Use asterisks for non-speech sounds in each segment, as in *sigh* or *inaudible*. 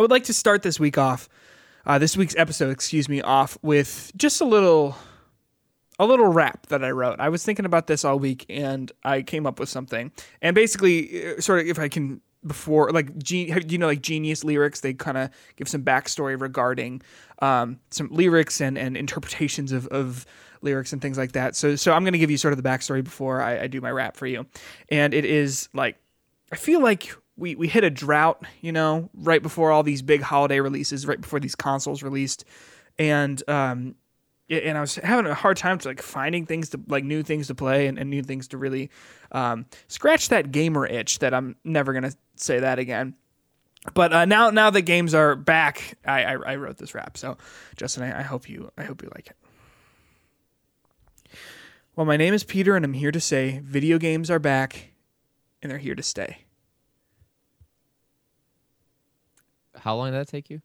I would like to start this week off, uh, this week's episode, excuse me, off with just a little, a little rap that I wrote. I was thinking about this all week, and I came up with something. And basically, uh, sort of, if I can before like gen- you know like genius lyrics they kind of give some backstory regarding um, some lyrics and, and interpretations of, of lyrics and things like that so so i'm going to give you sort of the backstory before I, I do my rap for you and it is like i feel like we, we hit a drought you know right before all these big holiday releases right before these consoles released and um and I was having a hard time to like finding things to like new things to play and, and new things to really um, scratch that gamer itch that I'm never gonna say that again. But uh, now now that games are back, I, I, I wrote this rap. So Justin, I, I hope you I hope you like it. Well, my name is Peter, and I'm here to say video games are back, and they're here to stay. How long did that take you?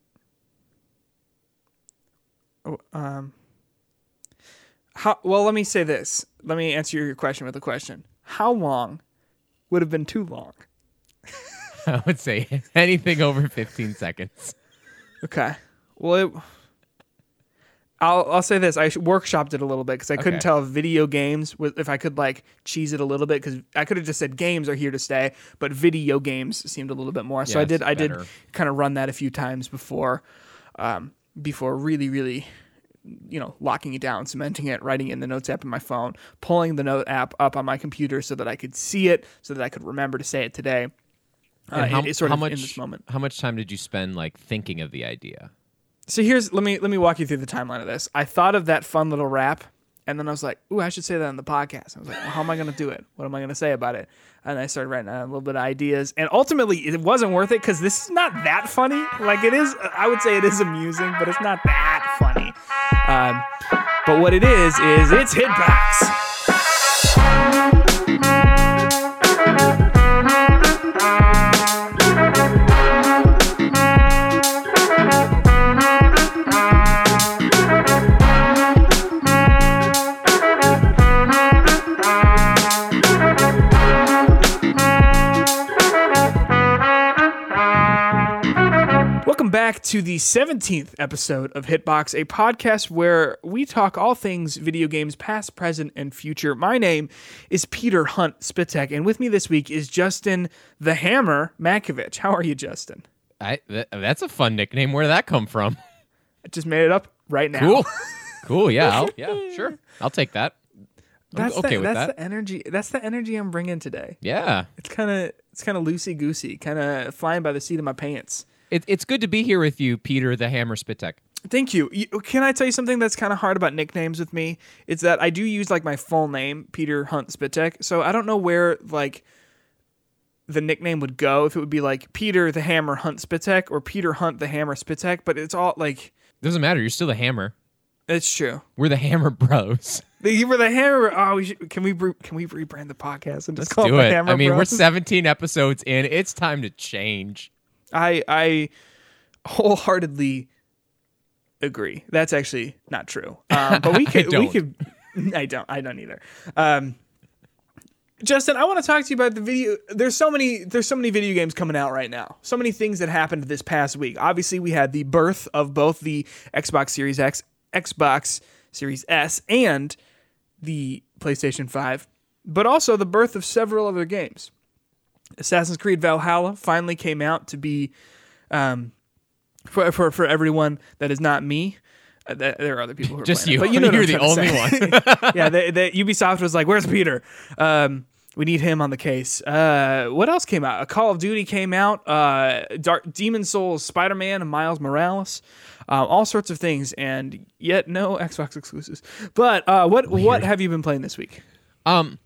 Oh, um, how, well, let me say this. Let me answer your question with a question. How long would have been too long? *laughs* I would say anything over 15 seconds. Okay. Well, it, I'll I'll say this. I workshopped it a little bit because I couldn't tell if video games if I could like cheese it a little bit because I could have just said games are here to stay, but video games seemed a little bit more. so I did I did kind of run that a few times before, um, before really really, you know, locking it down, cementing it, writing it in the notes app in my phone, pulling the note app up on my computer so that I could see it, so that I could remember to say it today. Uh, how, it- how of much, in this moment. How much time did you spend like thinking of the idea? So here's let me let me walk you through the timeline of this. I thought of that fun little rap, and then I was like, "Ooh, I should say that on the podcast." I was like, well, "How am I going to do it? What am I going to say about it?" And I started writing down a little bit of ideas, and ultimately, it wasn't worth it because this is not that funny. Like it is, I would say it is amusing, but it's not that funny. Um, but what it is is it's hitbox. Back to the 17th episode of Hitbox, a podcast where we talk all things video games, past, present, and future. My name is Peter Hunt Spitek, and with me this week is Justin the Hammer Makovich. How are you, Justin? I th- that's a fun nickname. Where did that come from? I just made it up right now. Cool. cool. Yeah. I'll, *laughs* yeah. Sure. I'll take that. I'm That's okay the, with that's that. the energy. That's the energy I'm bringing today. Yeah. It's kind of it's kind of loosey goosey, kind of flying by the seat of my pants. It, it's good to be here with you, Peter the Hammer Spitek. Thank you. You- Can I tell you something that's kind of hard about nicknames with me? It's that I do use like my full name, Peter Hunt Spitek. So I don't know where like the nickname would go if it would be like Peter the Hammer Hunt Spitek or Peter Hunt the Hammer Spitek. But it's all like Doesn't matter. You're still the Hammer. it's true. We're the Hammer Bros. *laughs* You were the Hammer. Oh, we should, can we can we rebrand the podcast and just Let's call do it the it. Hammer I mean, we're 17 episodes in. It's time to change. I I wholeheartedly agree. That's actually not true. Um, but we *laughs* could we could I don't I don't either. Um, Justin, I want to talk to you about the video. There's so many there's so many video games coming out right now. So many things that happened this past week. Obviously, we had the birth of both the Xbox Series X, Xbox Series S, and the PlayStation 5, but also the birth of several other games. Assassin's Creed Valhalla finally came out to be um, for, for for everyone that is not me. Uh, th- there are other people who are Just you. it, but you know *laughs* You're the only one. *laughs* *laughs* yeah, they, they, Ubisoft was like, "Where's Peter? Um, we need him on the case." Uh, what else came out? A Call of Duty came out. Uh, Dark Demon Souls, Spider Man, and Miles Morales. Uh, all sorts of things, and yet no Xbox exclusives. But uh, what what have you been playing this week? Um,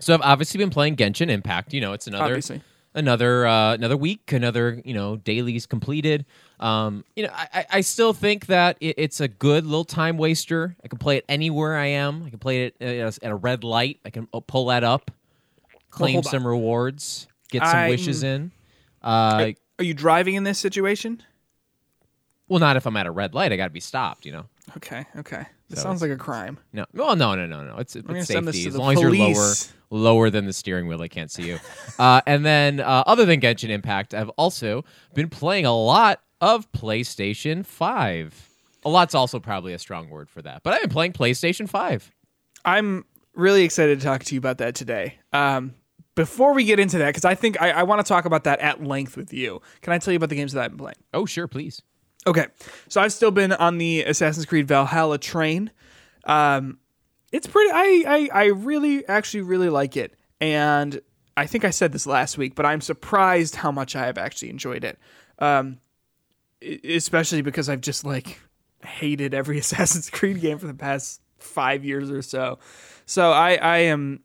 so I've obviously been playing Genshin Impact. You know, it's another Obviously. another uh, another week, another you know dailies completed. Um, you know, I, I- still think that it, it's a good little time waster. I can play it anywhere I am. I can play it at a red light. I can uh, pull that up, claim on. some rewards, get some I'm- wishes in. Uh, Are you driving in this situation? well, not if I'm at a red light. I got to be stopped. You know. Okay, okay. This So sounds like a crime. No, well, no, no, no, no. It's, it's gonna send this safety as long as you're lower, police. Lower than the steering wheel. I can't see you. uh, and then, uh, other than Genshin Impact, I've also been playing a lot of PlayStation 5. A lot's also probably a strong word for that, but I've been playing PlayStation 5. I'm really excited to talk to you about that today. Um, before we get into that, because I think I, I want to talk about that at length with you. Can I tell you about the games that I've been playing? Oh, sure, please. Okay, so I've still been on the Assassin's Creed Valhalla train. Um, it's pretty. I, I I really actually really like it, and I think I said this last week, but I'm surprised how much I have actually enjoyed it. Um, especially because I've just like hated every *laughs* Assassin's Creed game for the past five years or so. So I I am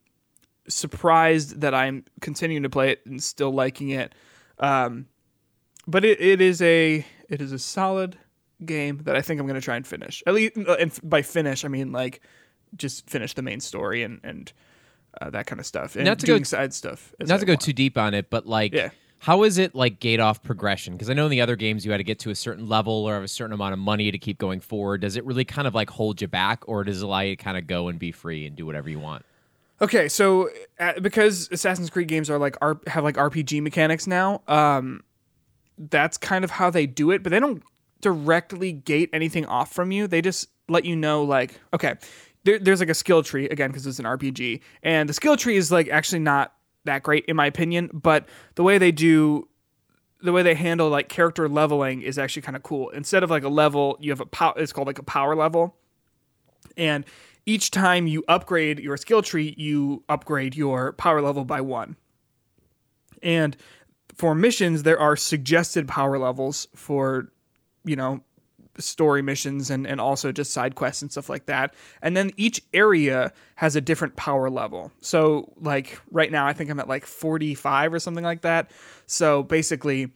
surprised that I'm continuing to play it and still liking it. Um, but it, it is a it is a solid game that I think I'm going to try and finish. At least, uh, and by finish, I mean like just finish the main story and and uh, that kind of stuff, and Not to go- doing side stuff. as Not I to go want. too deep on it, but like, Yeah. how is it like gate off progression? Because I know in the other games you had to get to a certain level or have a certain amount of money to keep going forward. Does it really kind of like hold you back, or does it allow you to kind of go and be free and do whatever you want? Okay, so uh, because Assassin's Creed games are like R- have like RPG mechanics now, um, that's kind of how they do it. But they don't directly gate anything off from you. They just let you know, like, okay, there, there's like a skill tree again because it's an RPG, and the skill tree is like actually not that great in my opinion. But the way they do the way they handle like character leveling is actually kind of cool. Instead of like a level, you have a power. It's called like a power level, and each time you upgrade your skill tree, you upgrade your power level by one. And for missions, there are suggested power levels for, you know, story missions and, and also just side quests and stuff like that. And then each area has a different power level. So, like, right now, I think I'm at like 45 or something like that. So, basically,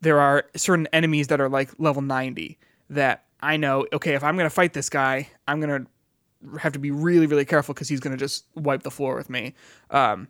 there are certain enemies that are like level 90 that I know, okay, if I'm going to fight this guy, I'm going to have to be really, really careful because he's going to just wipe the floor with me. Um,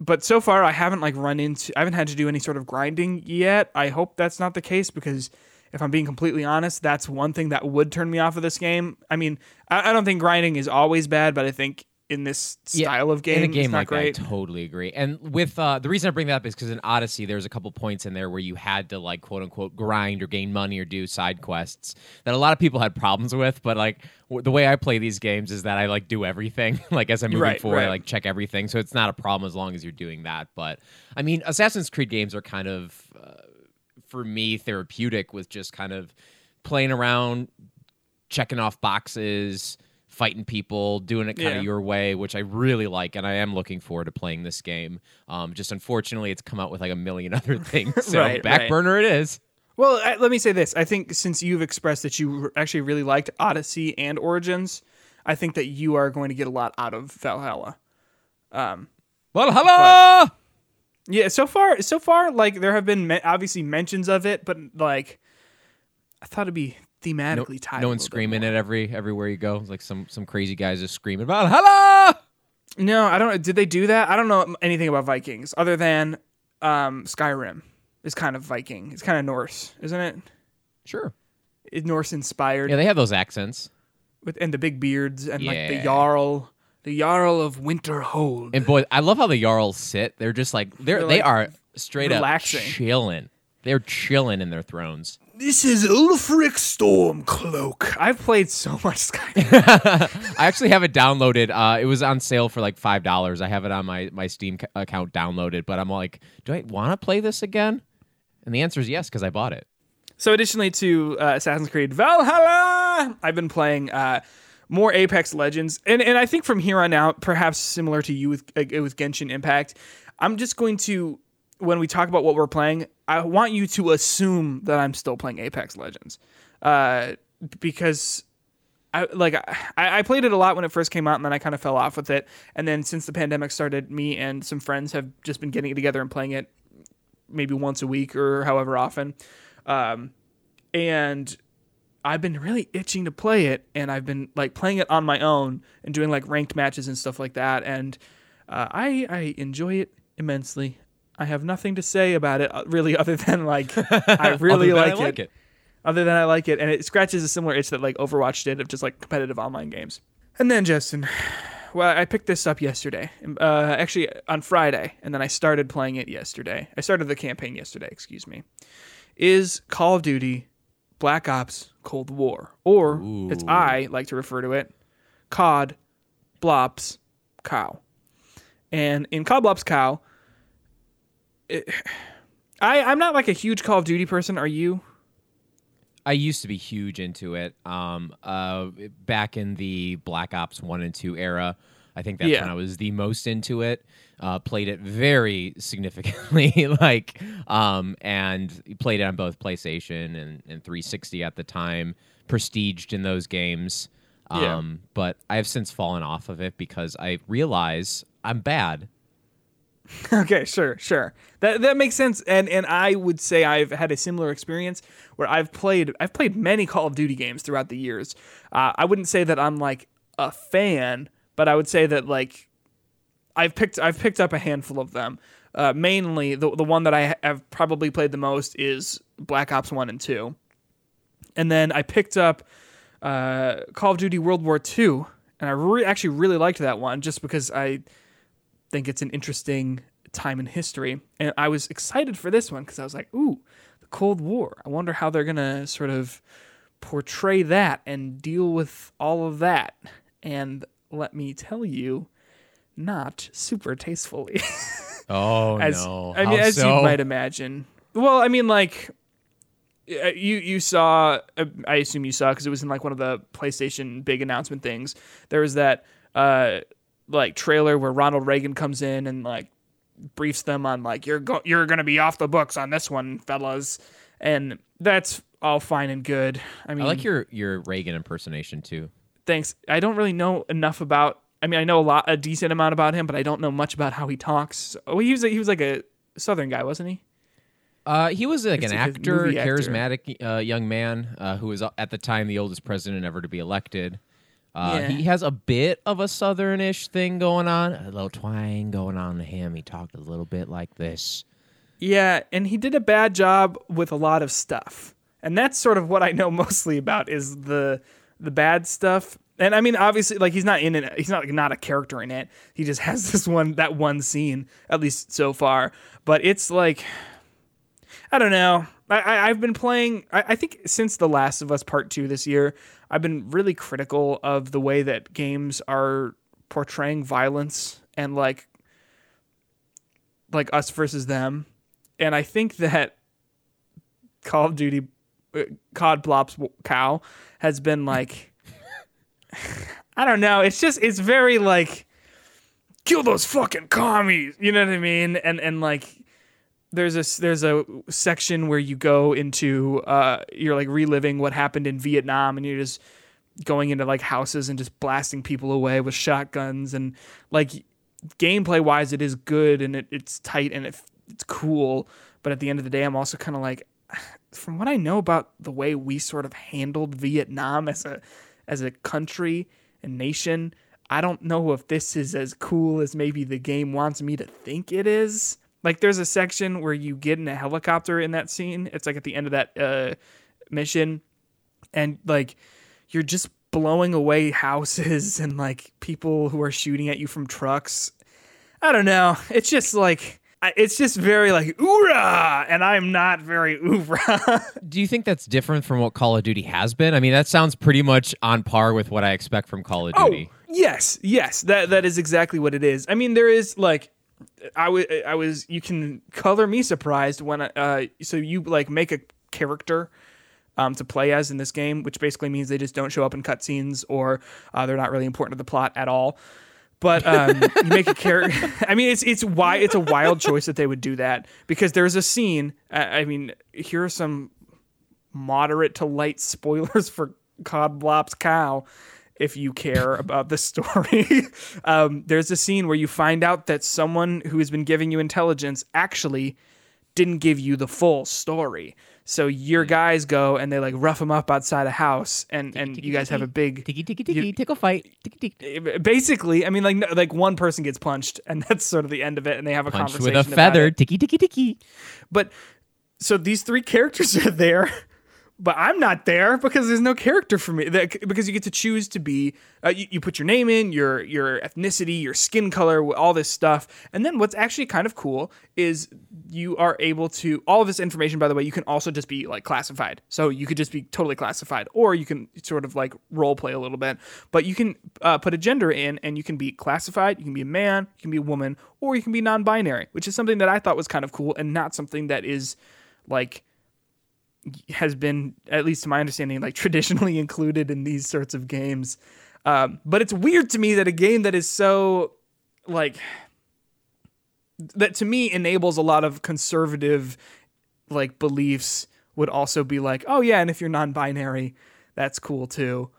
but so far, I haven't like run into, I haven't had to do any sort of grinding yet. I hope that's not the case because if I'm being completely honest, that's one thing that would turn me off of this game. I mean, I, I don't think grinding is always bad, but I think in this style of game, in a game it's not like great. that, I totally agree. And with uh, the reason I bring that up is because in Odyssey, there's a couple points in there where you had to like quote unquote grind or gain money or do side quests that a lot of people had problems with. But like w- the way I play these games is that I like do everything. *laughs* like as I'm moving Right, forward, I like check everything, so it's not a problem as long as you're doing that. But I mean, Assassin's Creed games are kind of uh, for me therapeutic with just kind of playing around, checking off boxes, fighting people, doing it kind Yeah. of your way, which I really like, and I am looking forward to playing this game. Um, just unfortunately, it's come out with like a million *laughs* other things, so Right, back right. burner it is. Well, I, let me say this. I think since you've expressed that you actually really liked Odyssey and Origins, I think that you are going to get a lot out of Valhalla. Well, hello. Yeah, so far, so far, like there have been me- obviously mentions of it, but like I thought it'd be No, thematically tied. no one's screaming at every everywhere you go. It's like some some crazy guys just screaming about hello. No, I don't. Did they do that? I don't know anything about Vikings other than um, Skyrim is kind of Viking. It's kind of Norse, isn't it? Sure. It's Norse inspired Yeah, they have those accents. with and the big beards and like the jarl, the jarl of Winterhold. And boy, I love how the Jarls sit. They're just like they're, They're, they like, are straight relaxing. up chilling. They're chilling in their thrones. This is Ulfric Stormcloak. I've played so much Skyrim. *laughs* I actually have it downloaded. Uh, it was on sale for like five dollars. I have it on my my Steam account downloaded, but I'm like, do I want to play this again? And the answer is yes because I bought it. so, additionally to uh, Assassin's Creed Valhalla, I've been playing uh, more Apex Legends, and and I think from here on out, perhaps similar to you with uh, with Genshin Impact, I'm just going to when we talk about what we're playing, I want you to assume that I'm still playing Apex Legends, uh, because I like I, I played it a lot when it first came out, and then I kind of fell off with it. And then since the pandemic started, me and some friends have just been getting together and playing it maybe once a week or however often. Um, and I've been really itching to play it, and I've been like playing it on my own and doing like ranked matches and stuff like that. And uh, I I enjoy it immensely. I have nothing to say about it uh, really, *laughs* other than like I *laughs* really than I like, it. Other than I like it, and it scratches a similar itch that like Overwatch did of just like competitive online games. And then Justin, *sighs* well, I picked this up yesterday, uh, actually on Friday, and then I started playing it yesterday. I started the campaign yesterday, excuse me. is Call of Duty Black Ops Cold War, or as I like to refer to it, COD Blops Cow. And in COD Blops Cow, it, *sighs* I I'm not like a huge Call of Duty person. Are you? I used to be huge into it. Um, uh, back in the Black Ops One and Two era, I think that's Yeah. when I was the most into it. Uh, played it very significantly, *laughs* like, um, and played it on both PlayStation and, and 360 at the time. Prestiged in those games, Yeah. um, but I have since fallen off of it because I realize I'm bad. *laughs* Okay, sure, sure. That that makes sense. And and I would say I've had a similar experience where I've played I've played many Call of Duty games throughout the years. Uh, I wouldn't say that I'm like a fan, but I would say that like I've picked I've picked up a handful of them. Uh, mainly, the the one that I have probably played the most is Black Ops One and Two, and then I picked up uh, Call of Duty World War Two, and I re- actually really liked that one just because I think it's an interesting time in history. And I was excited for this one because I was like, ooh, the Cold War. I wonder how they're to sort of portray that and deal with all of that. And let me tell you, not super tastefully. *laughs* Oh as no! I mean, How as so? you might imagine. Well, I mean, like uh, you you saw. Uh, I assume you saw because it was in like one of the PlayStation big announcement things. There was that uh like trailer where Ronald Reagan comes in and like briefs them on like you're go- you're gonna be off the books on this one, fellas, and that's all fine and good. I mean, I like your your Reagan impersonation too. Thanks. I don't really know enough about. I mean, I know a lot, a decent amount about him, but I don't know much about how he talks. Oh, he was a, he was like a Southern guy, wasn't he? Uh, he was like It's an like actor, actor. charismatic uh, young man uh, who was uh, at the time the oldest president ever to be elected. Uh, Yeah. He has a bit of a southernish thing going on, a little twang going on to him. He talked a little bit like this. Yeah, and he did a bad job with a lot of stuff. And that's sort of what I know *laughs* mostly about is the the bad stuff. And I mean obviously like he's not in it he's not like not a character in it. He just *laughs* has this one that one scene at least so far. But it's like I don't know. I, I've been playing I, I think since The Last of Us Part 2 this year, I've been really critical of the way that games are portraying violence and like like us versus them. And I think that Call of Duty COD Blops Cow has been like *laughs* I don't know, it's just it's very like kill those fucking commies, you know what I mean? And and like there's a there's a section where you go into uh you're like reliving what happened in Vietnam and you're just going into like houses and just blasting people away with shotguns. And like gameplay wise it is good and it, it's tight and it, it's cool. But at the end of the day i'm also kind of like from what i know about the way we sort of handled vietnam as a as a country and nation i don't know if this is as cool as maybe the game wants me to think it is like there's a section where you get in a helicopter in that scene it's like at the end of that uh mission and like you're just blowing away houses *laughs* and like people who are shooting at you from trucks. I don't know. It's just like it's just very like oorah, and I'm not very *laughs* oorah. Do you think that's different from what Call of Duty has been? I mean, that sounds pretty much on par with what I expect from Call of oh, Duty. yes, yes, that that is exactly what it is. I mean, there is like. I was, I was. You can color me surprised when, uh, so you like make a character, um, to play as in this game, which basically means they just don't show up in cutscenes or uh, they're not really important to the plot at all. But um, you make a character. *laughs* I mean, it's it's why it's a wild choice that they would do that because there's a scene. I I mean, here are some moderate to light spoilers for Cod Blops Cow. If you care about the story, *laughs* um, there's a scene where you find out that someone who has been giving you intelligence actually didn't give you the full story. So your guys go and they like rough him up outside a house, and and you guys have a big Ticky ticky ticky tickle fight. Ticky. Eh, basically. I mean, like like one person gets punched, and *laughs* that's sort of the end of it, and they have a conversation with a feather. Ticky ticky ticky. But so these three characters *laughs* are there but I'm not there because there's no character for me. Because you get to choose to be, uh, you, you put your name in, your your ethnicity, your skin color, all this stuff, and then what's actually kind of cool is you are able to all of this information. By the way, you can also just be like classified, so you could just be totally classified, or you can sort of like role play a little bit. But you can uh, put a gender in, and you can be classified. You can be a man, you can be a woman, or you can be non-binary, which is something that I thought was kind of cool and not something that is like has been, at least to my understanding, like *laughs* traditionally included in these sorts of games. Um, but it's weird to me that a game that is so like that to me enables a lot of conservative like beliefs would also be like, oh yeah, and if you're non-binary, that's cool too.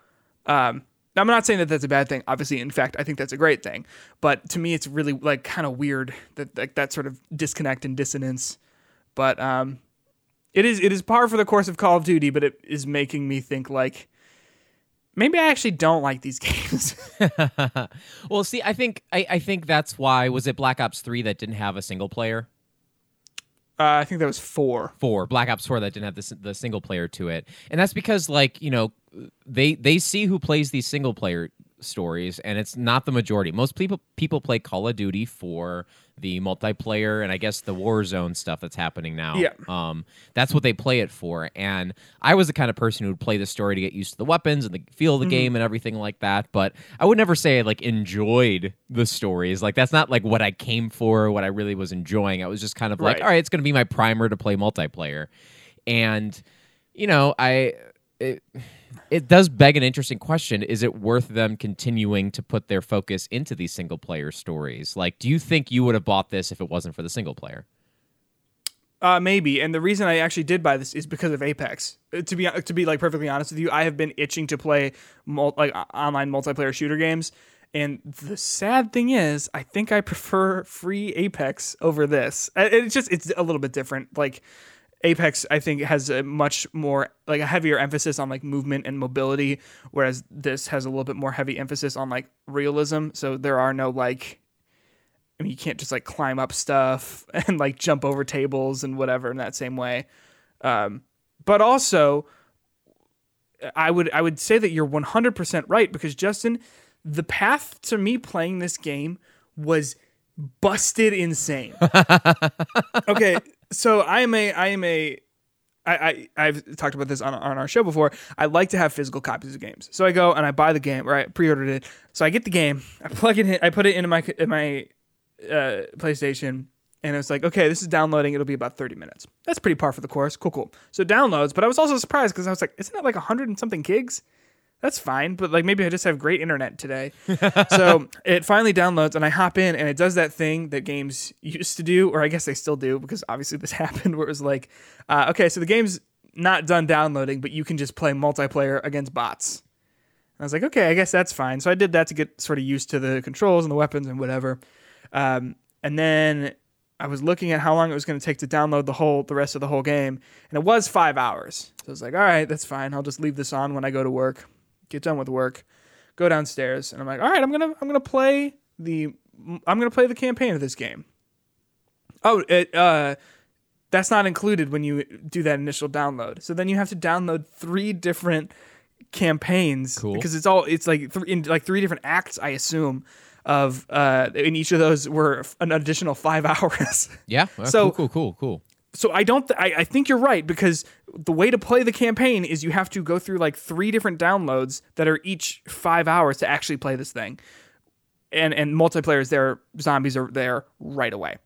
Um, I'm not saying that that's a bad thing. Obviously, in fact, I think that's a great thing. But to me, it's really like kind of weird that like that sort of disconnect and dissonance. But um, it is it is par for the course of Call of Duty, but it is making me think like maybe I actually don't like these *laughs* games. *laughs* well, see, I think I, I think that's why was it Black Ops Three that didn't have a single player. Uh, I think that was four. Four Black Ops Four that didn't have the the single player to it, and that's because like you know they they see who plays these single player stories, and it's not the majority. Most people people play Call of Duty for the multiplayer and I guess the Warzone stuff that's happening now. Yeah. Um, that's what they play it for. And I was the kind of person who would play the story to get used to the weapons and the feel of the mm-hmm. game and everything like that. But I would never say I like enjoyed the stories. Like that's not like what I came for, what I really was enjoying. I was just kind of right. like, all right, it's going to be my primer to play multiplayer. And you know, I. It, it does beg an interesting question. Is it worth them continuing to put their focus into these single player stories? Like, do you think you would have bought this if it wasn't for the single player? Uh, maybe, and the reason I actually did buy this is because of Apex. Uh, to be to be like perfectly honest with you, I have been itching to play mul- like online multiplayer shooter games, and the sad thing is, I think I prefer free Apex over this. Uh, it's just it's a little bit different. Like Apex, I think, has a much more like a heavier emphasis on like movement and mobility, whereas this has a little bit more heavy emphasis on like realism. So there are no like, I mean, you can't just like climb up stuff *laughs* and like jump over tables and whatever in that same way. Um, but also, I would I would say that you're 100% right because Justin, the path to me playing this game was busted insane. *laughs* okay, so I am a I am a I, I I've talked about this on, on our show before. I like to have physical copies of games, so I go and I buy the game, or I pre-ordered it. So I get the game, I plug it in, I put it into my in my uh, PlayStation, and it's like, okay, this is downloading. It'll be about thirty minutes. That's pretty par for the course. Cool, cool. So downloads, but I was also surprised because I was like, isn't that like hundred and something gigs? That's fine, but like maybe I just have great internet today. *laughs* so it finally downloads and I hop in and it does that thing that games *laughs* used to do, or I guess they still do because obviously this *laughs* happened where it was like, uh, okay, so the game's not done downloading, but you can just play multiplayer against bots. And I was like, okay, I guess that's fine. So I did that to get sort of used to the controls and the weapons and whatever. Um, and then I was looking at how long it was going to take to download the whole the rest of the whole game, and it was five hours. So I was like, all right, that's fine. I'll just leave this on when I go to work get done with work, go downstairs, and I'm like, all right, I'm gonna I'm gonna play the I'm gonna play the campaign of this game. Oh, it uh, that's not included when you do that initial download. So then you have to download three different campaigns cool. because it's all it's like th- in like three different acts, I assume. Of uh, in each of those were an additional five *laughs* hours. Yeah. Well, so cool, cool, cool, cool so I don't. Th- I, I think you're right because the way to play the campaign is you have to go through like three different downloads that are each five hours to actually play this thing, and and multiplayer is there. Zombies are there right away.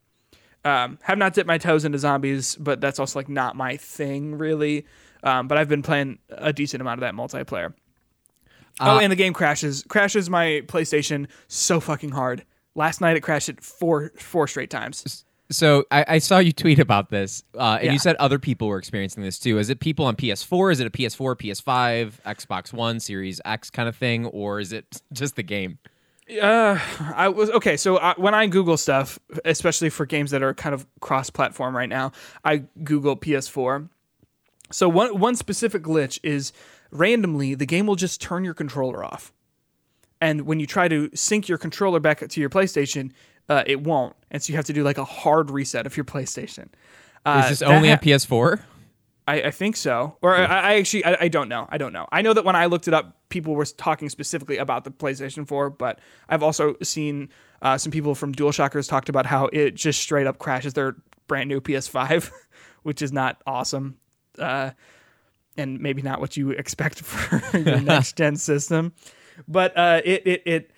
Um, have not dipped my toes into zombies, but that's also like not my thing really. Um, but I've been playing a decent amount of that multiplayer. Uh, oh, and the game crashes. Crashes my PlayStation so fucking hard. Last night it crashed it four four straight times. So I, I, saw you tweet about this, uh, and yeah. you said other people were experiencing this too. Is it people on PS4? Is it a PS4, PS5, Xbox One, Series X kind of thing, or is it *laughs* just the game? Uh, I was okay. So I, when I Google stuff, especially for games that are kind of cross-platform right now, I Google PS4. So one one specific glitch is randomly the game will just turn your controller off, and when you try to sync your controller back to your PlayStation, uh, it won't, and so you have to do like a hard reset of your PlayStation. Uh, Is this only ha- on PS4? I, I think so. Or I, I actually I, I don't know. I don't know. I know that when I looked it up, people were talking specifically about the PlayStation 4, but I've also seen uh, some people from DualShockers talked about how it just straight up crashes their brand new PS5, *laughs* which is not awesome. Uh, and maybe not what you expect *laughs* for your *laughs* next gen system. But uh, it it it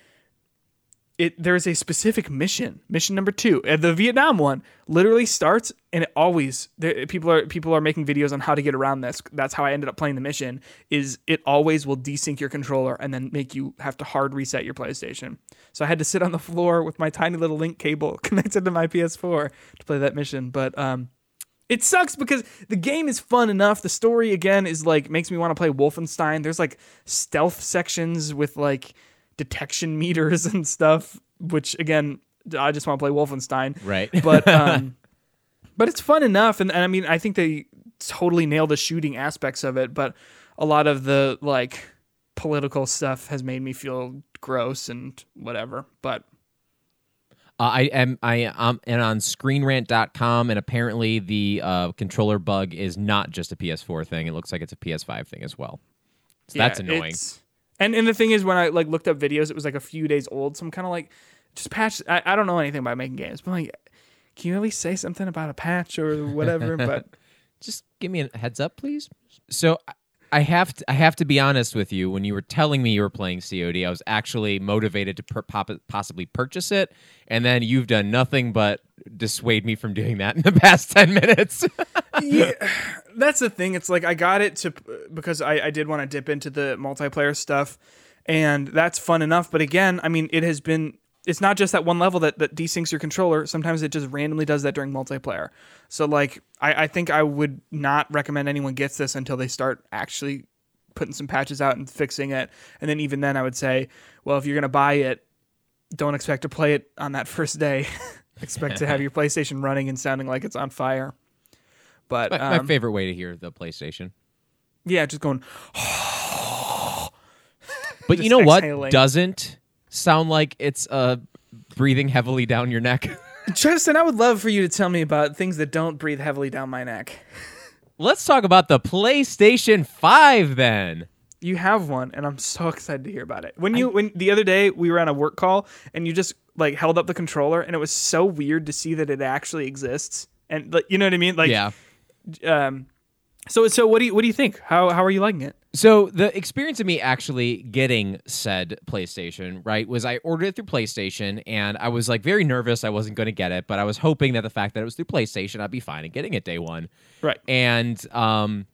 it there's a specific mission, mission number two, the Vietnam one literally starts, and it always there, people are people are making videos on how to get around this. That's how I ended up playing the mission. Is it always will desync your controller and then make you have to hard reset your PlayStation. So I had to sit on the floor with my tiny little link cable *laughs* connected to my PS4 to play that mission. But um, it sucks because the game is fun enough. The story again is like makes me want to play Wolfenstein. There's like stealth sections with like detection *laughs* meters and stuff, which again, I just want to play Wolfenstein. Right. *laughs* But um *laughs* but it's fun enough and, and I mean I think they totally nail the shooting aspects of it, but a lot of the like political stuff has made me feel gross and whatever. But Uh, I am I am and on ScreenRant.com, and apparently the uh, controller bug is not just a PS4 thing. It looks like it's a PS5 thing as well. So that's annoying. And and the thing is, when I like looked up videos, it was like a few days old. So I'm kind of like, just patch. I, I don't know anything about making games, but I'm like, can you at least say something about a patch or whatever? but *laughs* Just give me a heads up, please. So I- have to, I have to be honest with you. When you were telling me you were playing COD, I was actually motivated to per- pop- possibly purchase it, and then you've done nothing but dissuade me from doing that in the *laughs* past ten minutes. *laughs* yeah, that's the thing. It's like I got it to because I, I did want to dip into the multiplayer stuff, and that's fun enough. But again, I mean, it has been. It's not just that one level that, that desyncs your controller. Sometimes it just randomly does that during multiplayer. So like, I, I think I would not recommend anyone gets this until they start actually putting some patches out and fixing it. And then even then, I would say, well, if you're gonna buy it, don't expect to play it on that *laughs* first day. *laughs* expect to have your *laughs* PlayStation running and sounding like it's on fire. But my, um, my favorite way to hear the PlayStation. yeah, just going. *gasps* But you know what doesn't sound like it's uh, breathing heavily down your neck? *laughs* Justin, I would love for you to tell me about things that don't breathe heavily down my neck. Let's talk about the PlayStation 5 then. You have one, and I'm so excited to hear about it. When you when the other day we were on a work call and you just like held up the controller, and it was so weird to see that it actually exists, and like you know what I mean? Like, yeah. um, so so what do you what do you think? How how are you liking it? So the experience of me actually getting said PlayStation, right, was I ordered it through PlayStation and I was like very nervous I wasn't going to get it, but I was hoping that the fact that it was through PlayStation I'd be fine and getting it day 1. Right. And um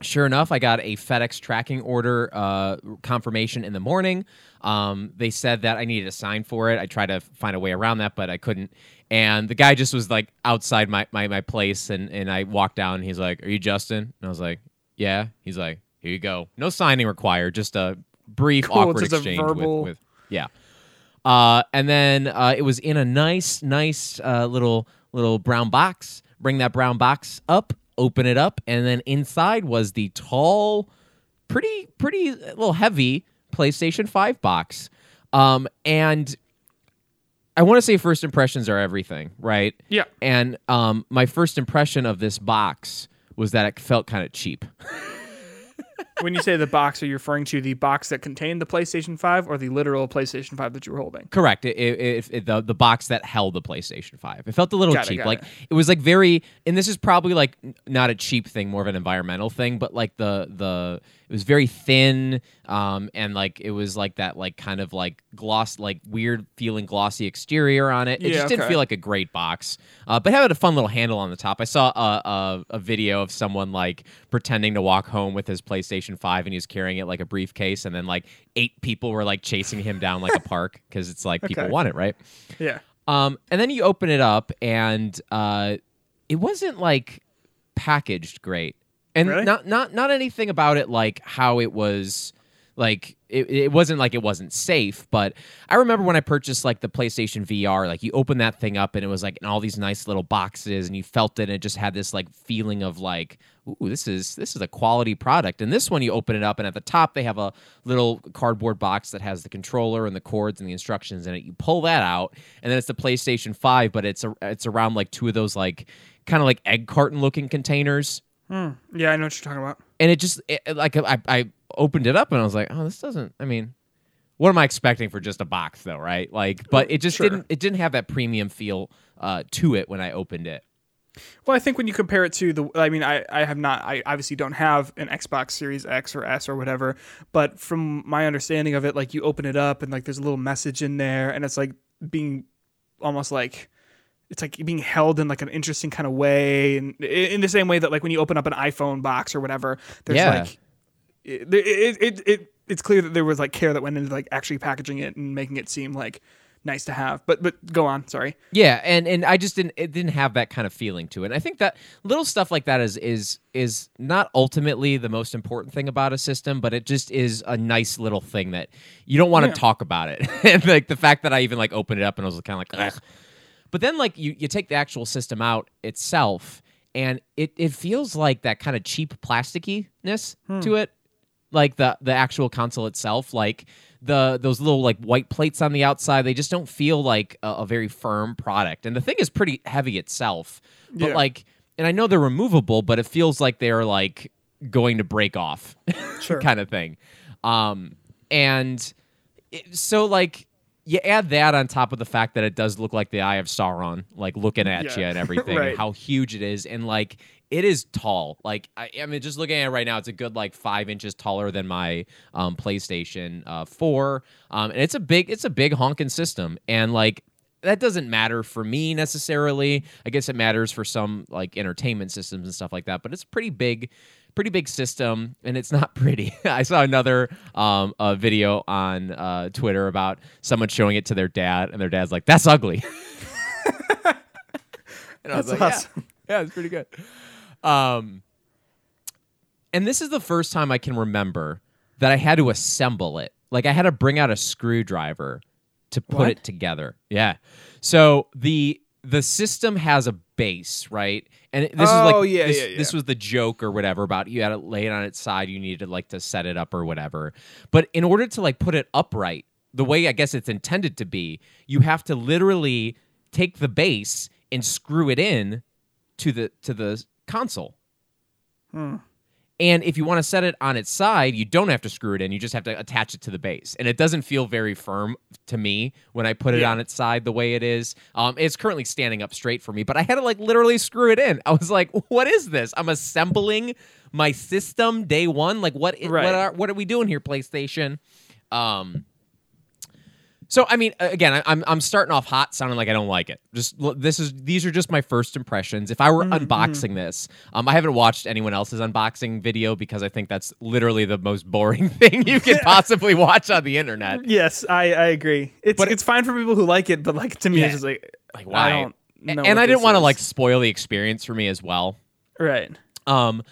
sure enough, I got a FedEx tracking order uh, confirmation in the morning. Um, they said that I needed a sign for it. I tried to find a way around that, but I couldn't. And the guy just was like outside my, my, my place, and, and I walked down. And he's like, "Are you Justin?" And I was like, "Yeah." He's like, "Here you go. No signing required. Just a brief, Cool, awkward exchange verbal- with, with yeah." Uh, and then uh, it was in a nice, nice uh, little little brown box. Bring that brown box up, open it up, and then inside was the tall, pretty, pretty uh, little heavy PlayStation Five box. Um, and I want to say first impressions are everything, right? Yeah. And um, my first impression of this box was that it felt kind of cheap. *laughs* when you say the box, are you referring to the box that contained the PlayStation Five or the literal PlayStation Five that you were holding? Correct. It, it, it, the the box that held the PlayStation Five. It felt a little Got cheap. like it. was like very, and this is probably like not a cheap thing, more of an environmental thing. But like the the it was very thin, um, and like it was like that like kind of like gloss, like weird feeling glossy exterior on it. It Yeah, just didn't feel like a great box. Uh, but had a fun little handle on the top. I saw a, a a video of someone like pretending to walk home with his PlayStation Five, and he was carrying it like a briefcase, and then like eight people were like chasing him down like a *laughs* park because it's like people Okay. want it, right? Yeah. Um, and then you open it up, and uh, it wasn't like packaged great, and Really? not not not anything about it like how it was. Like it, it wasn't like it wasn't safe, but I remember when I purchased like the PlayStation VR, like you open that thing up and it was like in all these nice little boxes, and you felt it, and it just had this like feeling of like, ooh, this is this is a quality product. And this one, you open it up, and at the top they have a little cardboard box that has the controller and the cords and the instructions in it. You pull that out, and then it's the PlayStation Five, but it's a, it's around like two of those like kind of like egg carton looking containers Yeah, I know what you're talking about. and it just it, it- like I, I opened it up and I was like, oh, this doesn't. I mean, what am I expecting for just a box though, right? Like, but it just Sure. didn't. It didn't have that premium feel uh, to it when I opened it. Well, I think when you compare it to the, I mean, I, I have not, I obviously don't have an Xbox Series X or S or whatever, but from my understanding of it, like you open it up and like there's a little message in there and it's like being almost like, it's like being held in like an interesting kind of way. And in the same way that like when you open up an iPhone box or whatever, there's Yeah. like, it, it, it, it, it's clear that there was like care that went into like actually packaging it and making it seem like nice to have. But, but go on. Sorry. Yeah, and and I just didn't it didn't have that kind of feeling to it. And I think that little stuff like that is is is not ultimately the most important thing about a system, but it just is a nice little thing that you don't want to Yeah. talk about it. *laughs* and like the fact that I even like opened it up and I was kind of like, Ugh. but then like you you take the actual system out itself, and it it feels like that kind of cheap plastickiness hmm. to it like the the actual console itself like the those little like white plates on the outside they just don't feel like a, a very firm product and the thing is pretty heavy itself but Yeah. like and i know they're removable but it feels like they're like going to break off *laughs* Sure. kind of thing um and it, so like you add that on top of the fact that it does look like the eye of sauron like looking at Yeah. you and *laughs* everything Right. and how huge it is and like it is tall. Like I, I mean just looking at it right now it's a good like five inches taller than my um, playstation uh, 4 um, and it's a big it's a big honking system. And like that doesn't matter for me necessarily. I guess it matters for some like entertainment systems and stuff like that but it's pretty big pretty big system and it's not *laughs* pretty. I saw another um, a video on uh, twitter about someone showing it to their dad and their dad's like that's ugly. *laughs* And i was That's like yeah. awesome. yeah it's pretty good um, and this is the first time I can remember that I had to assemble it. Like I had to bring out a screwdriver to put What? it together. Yeah. So the the system has a base, right? And this Oh, is like yeah, this, yeah, yeah. this was the joke or whatever about you had to lay it on its side, you needed like to set it up or whatever. But in order to like put it upright, the way I guess it's intended to be, you have to literally take the base and screw it in to the to the console. And if you want to set it on its side, you don't have to screw it in. You just have to attach it to the base. And it doesn't feel very firm to me when I put it Yeah. on its side the way it is. Um, it's currently standing up straight for me, but I had to like literally screw it in. *laughs* I was like, what is this? I'm assembling my system day one. Like what, Right. what, are, what are we doing here, PlayStation? Um, so I mean, again, I, I'm I'm starting off hot, sounding like I don't like it. Just this is these are just my first impressions. If I were unboxing this, um, I haven't watched anyone else's unboxing video because I think that's literally the most boring *laughs* thing you could *laughs* possibly watch on the internet. Yes, I, I agree. It's But- it's fine for people who like it, but like to me, Yeah. it's just like Like I why? don't know and I didn't want to like spoil the experience for me as well. right. Um,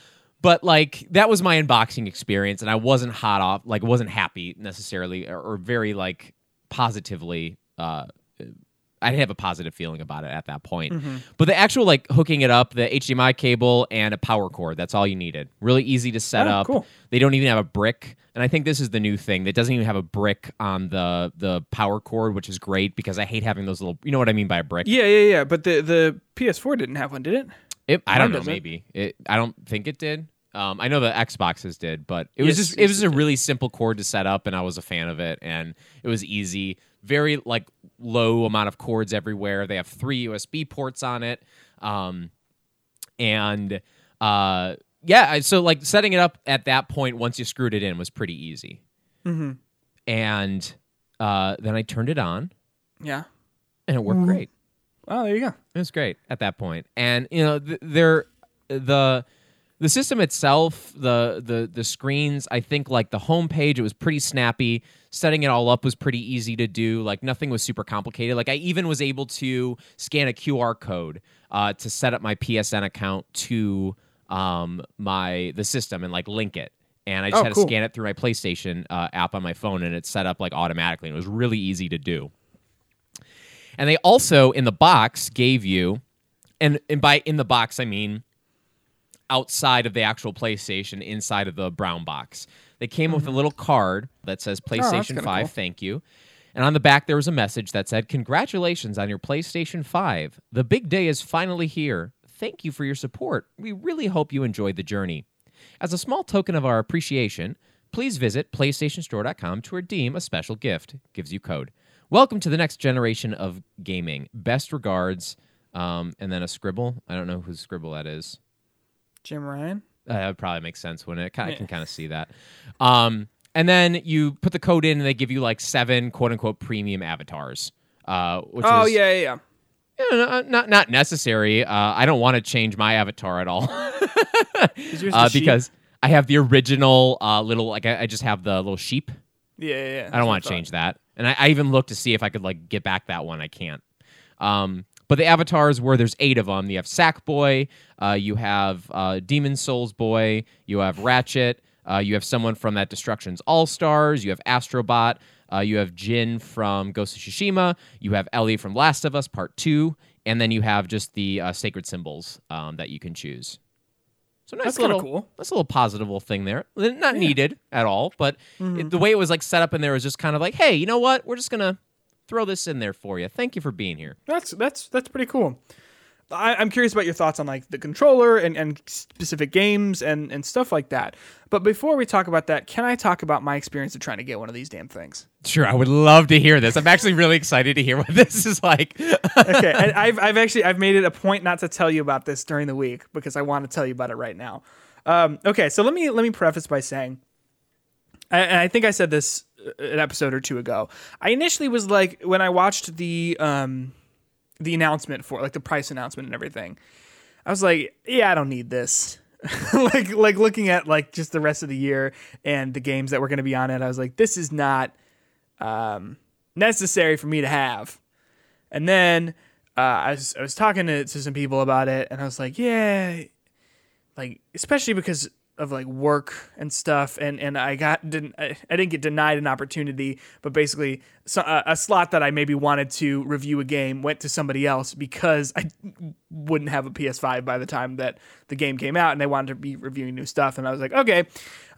but like that was my unboxing experience, and I wasn't hot off, like wasn't happy necessarily, or, or very like positively. Uh, I didn't have a positive feeling about it at that point. Mm-hmm. But the actual like hooking it up, the HDMI cable and a power cord, that's all you needed. Really easy to set Oh, up. cool. They don't even have a brick, and I think this is the new thing. That doesn't even have a brick on the the power cord, which is great because I hate having those little. You know what I mean by a brick? Yeah, yeah, yeah. But the the PS4 didn't have one, did it? It, I don't know. Maybe it. I don't think it did. Um, I know the Xboxes did, but it was Yes, just it was a really simple cord to set up, and I was a fan of it, and it was easy. Very like low amount of cords everywhere. They have three USB ports on it, um, and uh, yeah. So like setting it up at that point, once you screwed it in, was pretty easy. Mm-hmm. And uh, then I turned it on, Yeah. and it worked Mm-hmm. great. Oh, there you go. It was great at that point, and you know, th- there, the the system itself, the the the screens. I think like the homepage, it was pretty snappy. Setting it all up was pretty easy to do. Like nothing was super complicated. Like I even was able to scan a QR code uh, to set up my PSN account to um, my the system and like link it. And I just Oh, had cool. to scan it through my PlayStation uh, app on my phone, and it set up like automatically. And it was really easy to do. And they also in the box gave you, and and by in the box I mean outside of the actual PlayStation, inside of the brown box. They came with a little card that says PlayStation kinda 5, cool. thank you. And on the back there was a message that said, Congratulations on your PlayStation 5. The big day is finally here. thank you for your support. We really hope you enjoyed the journey. As a small token of our appreciation, please visit PlayStationStore.com to redeem a special gift. Gives you code. Welcome to the next generation of gaming. Best regards, um, and then a scribble. I don't know whose scribble that is. Jim Ryan. Uh, that would probably make sense, wouldn't it? I can kind of see that. Um, and then you put the code in, and they give you like seven quote unquote premium avatars. Uh, which Oh is, yeah, yeah, yeah. you know, not- not necessary. Uh, I don't want to change my avatar at all *laughs* uh, because I have the original uh, little like I, I just have the little sheep. yeah, yeah, yeah. I don't want to change that. And I, I even looked to see if I could like get back that one. I can't. Um, but the avatars were there's eight of them. You have Sackboy, uh, you have uh, Demon Souls Boy, you have Ratchet, uh, you have someone from that Destruction's All Stars, you have Astrobot, uh, you have Jin from Ghost of Tsushima, you have Ellie from Last of Us Part Two, and then you have just the uh, sacred symbols um, that you can choose. So nice That's little, cool. That's a little positive little thing there. Not needed at all, but it, the way it was like set up in there was just kind of like, hey, you know what? We're just gonna throw this in there for you. Thank you for being here. That's that's that's pretty cool. I, I'm curious about your thoughts on like the controller and, and specific games and, and stuff like that. But before we talk about that, can I talk about my experience of trying to get one of these damn things? Sure, I would love to hear this. I'm actually really excited to hear what *laughs* this is like. okay, and *laughs* I've I've actually I've made it a point not to tell you about this during the week because I want to tell you about it right now. Um, okay, so let me let me preface by saying, I- and I think I said this an episode or two ago. I initially was like when I watched the um, the announcement for like the price announcement and everything, I was like, yeah, I don't need this. *laughs* like like looking at like just the rest of the year and the games that were going to be on it, I was like, this is not um, necessary for me to have. And then uh, I was I was talking to, to some people about it, and I was like, yeah, like especially because of like work and stuff, and and I got didn't I, I didn't get denied an opportunity, but basically so, uh, a slot that I maybe wanted to review a game went to somebody else because I wouldn't have a PS5 by the time that the game came out, and they wanted to be reviewing new stuff, and I was like, okay.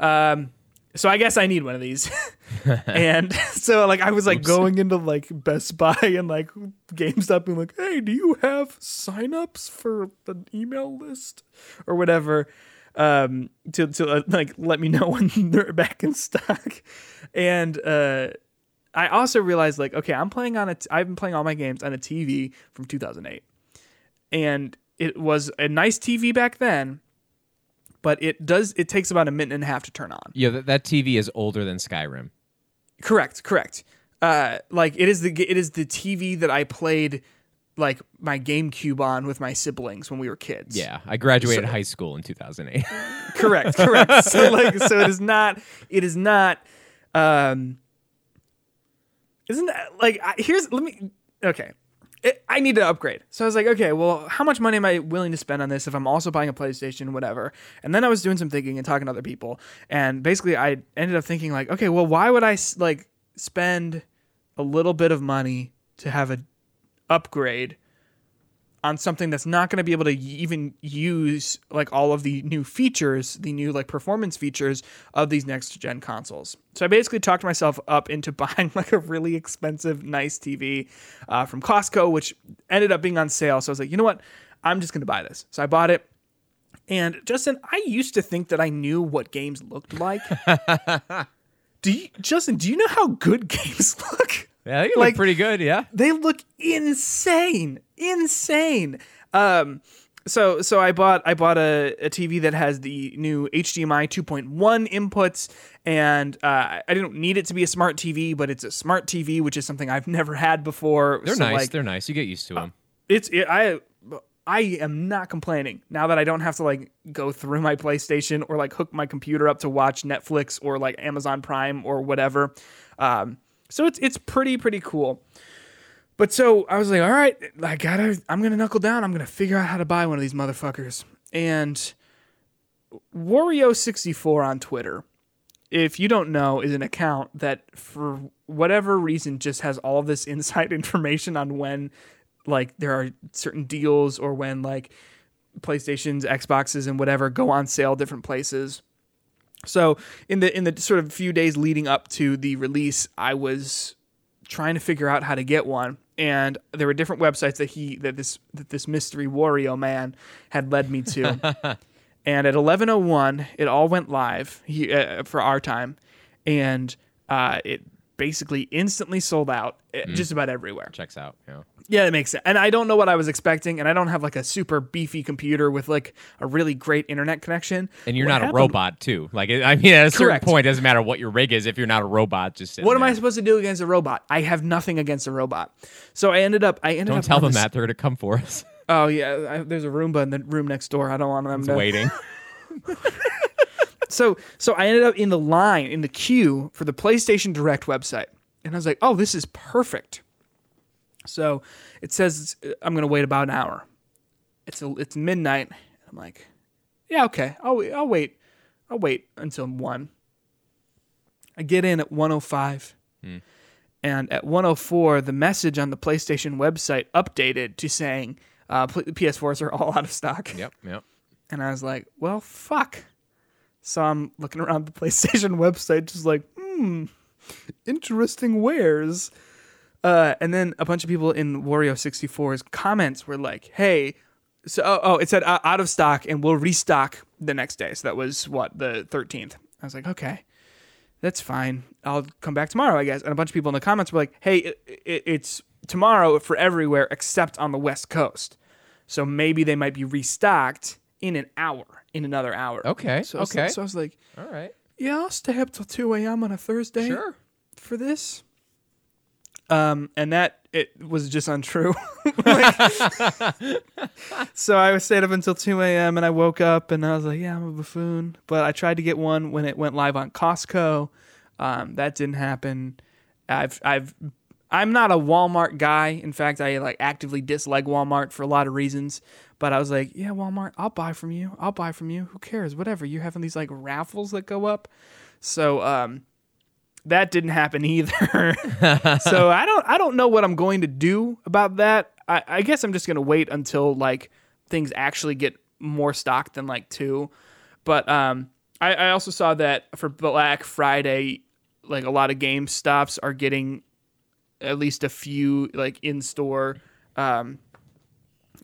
Um, so I guess I need one of these. *laughs* and so like I was like going into like Best Buy and like GameStop and like, hey, do you have signups for the email list or whatever? Um, to to uh, like let me know *laughs* when they're back in stock. And uh, I also realized like, okay, I'm playing on a. T- I've been playing all my games on a TV from 2008, and it was a nice TV back then. But it does. It takes about a minute and a half to turn on. yeah, that, that TV is older than Skyrim. Correct, correct. Uh, like it is the it is the TV that I played like my GameCube on with my siblings when we were kids. Yeah, I graduated high school in 2008. *laughs* correct, correct. *laughs* so like, so it is not. It is not. Um, isn't that like? I, here's let me. Okay, it, I need to upgrade. So I was like, okay, well, how much money am I willing to spend on this if I'm also buying a PlayStation, whatever? And then I was doing some thinking and talking to other people, and basically I ended up thinking like, okay, well, why would I like spend a little bit of money to have a upgrade on something that's not going to be able to even use like all of the new features, the new like performance features of these next gen consoles. So I basically talked myself up into *laughs* buying like a really expensive, nice TV uh, from Costco, which ended up being on sale. So I was like, you know what? I'm just going to buy this. So I bought it. And Justin, I used to think that I knew what games looked like. *laughs* do you, Justin? Do you know how good *laughs* games look? Yeah, they look Like- pretty good. Yeah. they look insane insane um so so i bought i bought a, a tv that has the new hdmi 2.1 inputs and uh, i didn't need it to be a smart tv but it's a smart tv which is something i've *laughs* never had before They're So, nice. like, They're nice. You get used to them. it's it, i i am not complaining now that i don't have to like go through my playstation or like hook my computer up to watch netflix or like amazon prime or whatever um so it's it's pretty pretty cool. But so i was like all right i gotta i'm gonna knuckle down. I'm gonna figure out how to buy one of these motherfuckers. And wario64 on twitter if you don't know, is an account that for whatever reason just has all this *laughs* inside information on when like there are certain deals or when like PlayStations, Xboxes, and whatever go on sale different places. So in the in the sort of few days leading up to the release, I was trying to figure out how to get one, and there were different websites that he that this that this mystery Wario man had led me to. *laughs* and at 11:01, it all went live he, uh, for our time, and uh, it basically instantly sold out uh, just about everywhere. Checks out. Yeah. Yeah, that makes sense. And I don't know what I was expecting, and I don't have like a super beefy computer with like a really great internet connection. And you're What not happened- a robot too. Like I mean, at a certain Correct. point, it doesn't matter what your rig is if you're not a robot. Just What am I supposed to do against a robot? I have nothing against a robot. So I ended up. I ended up Don't tell them this- that they're gonna come for us. Oh yeah, I, there's a Roomba in the room next door. I don't want them It's to. waiting. *laughs* So so I ended up in the line in the queue for the PlayStation Direct website, and I was like, oh, this is perfect. So it says I'm gonna wait about an hour. It's a, it's midnight. I'm like, yeah, okay. I'll wait- I'll wait. I'll wait until one. I get in at 105. And at 104, the message on the PlayStation website updated to saying uh, PS4s are all out of stock. yep. Yep. And I was like, well, fuck. So I'm looking around the *laughs* PlayStation website, just like, hmm, interesting wares. Uh, and then a bunch of people in Wario 64's comments were like, hey, so, oh, oh it said uh, out of stock and we'll restock the next day. So that was what, the 13th. I was like, okay, that's fine. I'll come back tomorrow, I guess. And a bunch of people in the comments were like, hey, it, it, it's tomorrow for everywhere except on the West Coast. So maybe they might be restocked in an hour, in another hour. Okay, So, I was- okay. so I was like, All right. yeah, I'll stay up till 2 a.m. on a Thursday Sure. for this. Um, and that it was just untrue. *laughs* Like- so I stayed up until 2 a.m. and I woke up and I was like, yeah, I'm a buffoon. But I tried to get one when it went live on Costco. Um, that didn't happen. I've, I've, I'm not a Walmart guy. In fact, I like actively dislike Walmart for a lot of reasons. But I was like, yeah, Walmart, I'll buy from you. I'll buy from you. Who cares? Whatever. You're having these like raffles that go up. So, um, that didn't happen *laughs* either. *laughs* so I don't I don't know what I'm going to do about that. I, I guess I'm just gonna wait until like things actually get more stock than like two. But um I, I also saw that for Black Friday, like a lot of Game Stops are getting at least a few like in store um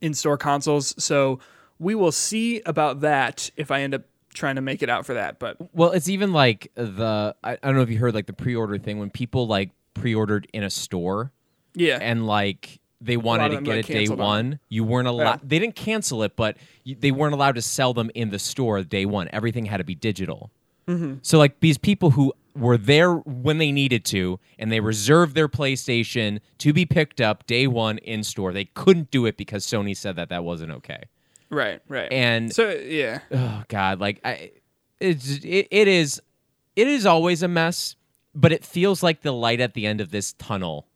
in store consoles. So we will see about that if I end up trying to make it out for that. But Well, it's even like the I, I don't know if you heard like the pre-order thing when people like pre-ordered in a store yeah. and like they wanted to get it day one. You weren't allowed. Yeah. They didn't cancel it, but you, they weren't allowed to sell them in the store day one. Everything had to be digital. Mm-hmm. So like these people who were there when they needed to, and they reserved their PlayStation to be picked up day one in store. They couldn't do it because Sony said that that wasn't okay. Right, right. And so yeah. oh god like i it's it, it is it is always a mess but it feels like the light at the end of this tunnel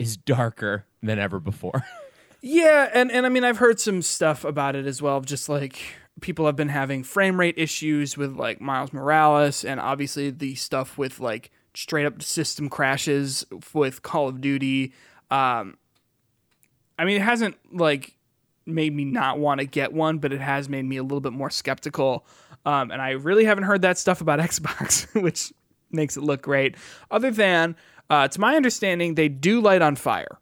is darker than ever before *laughs* Yeah, and, and I mean I've heard some stuff about it as well, just like people have been having frame rate issues with like Miles Morales and obviously the stuff with like straight up system crashes with Call of Duty. Um I mean it hasn't like made me not want to get one, but it has made me a little bit more skeptical. Um and I really haven't heard that stuff about *laughs* Xbox, which makes it look great. Other than uh, to my understanding, they do light on fire.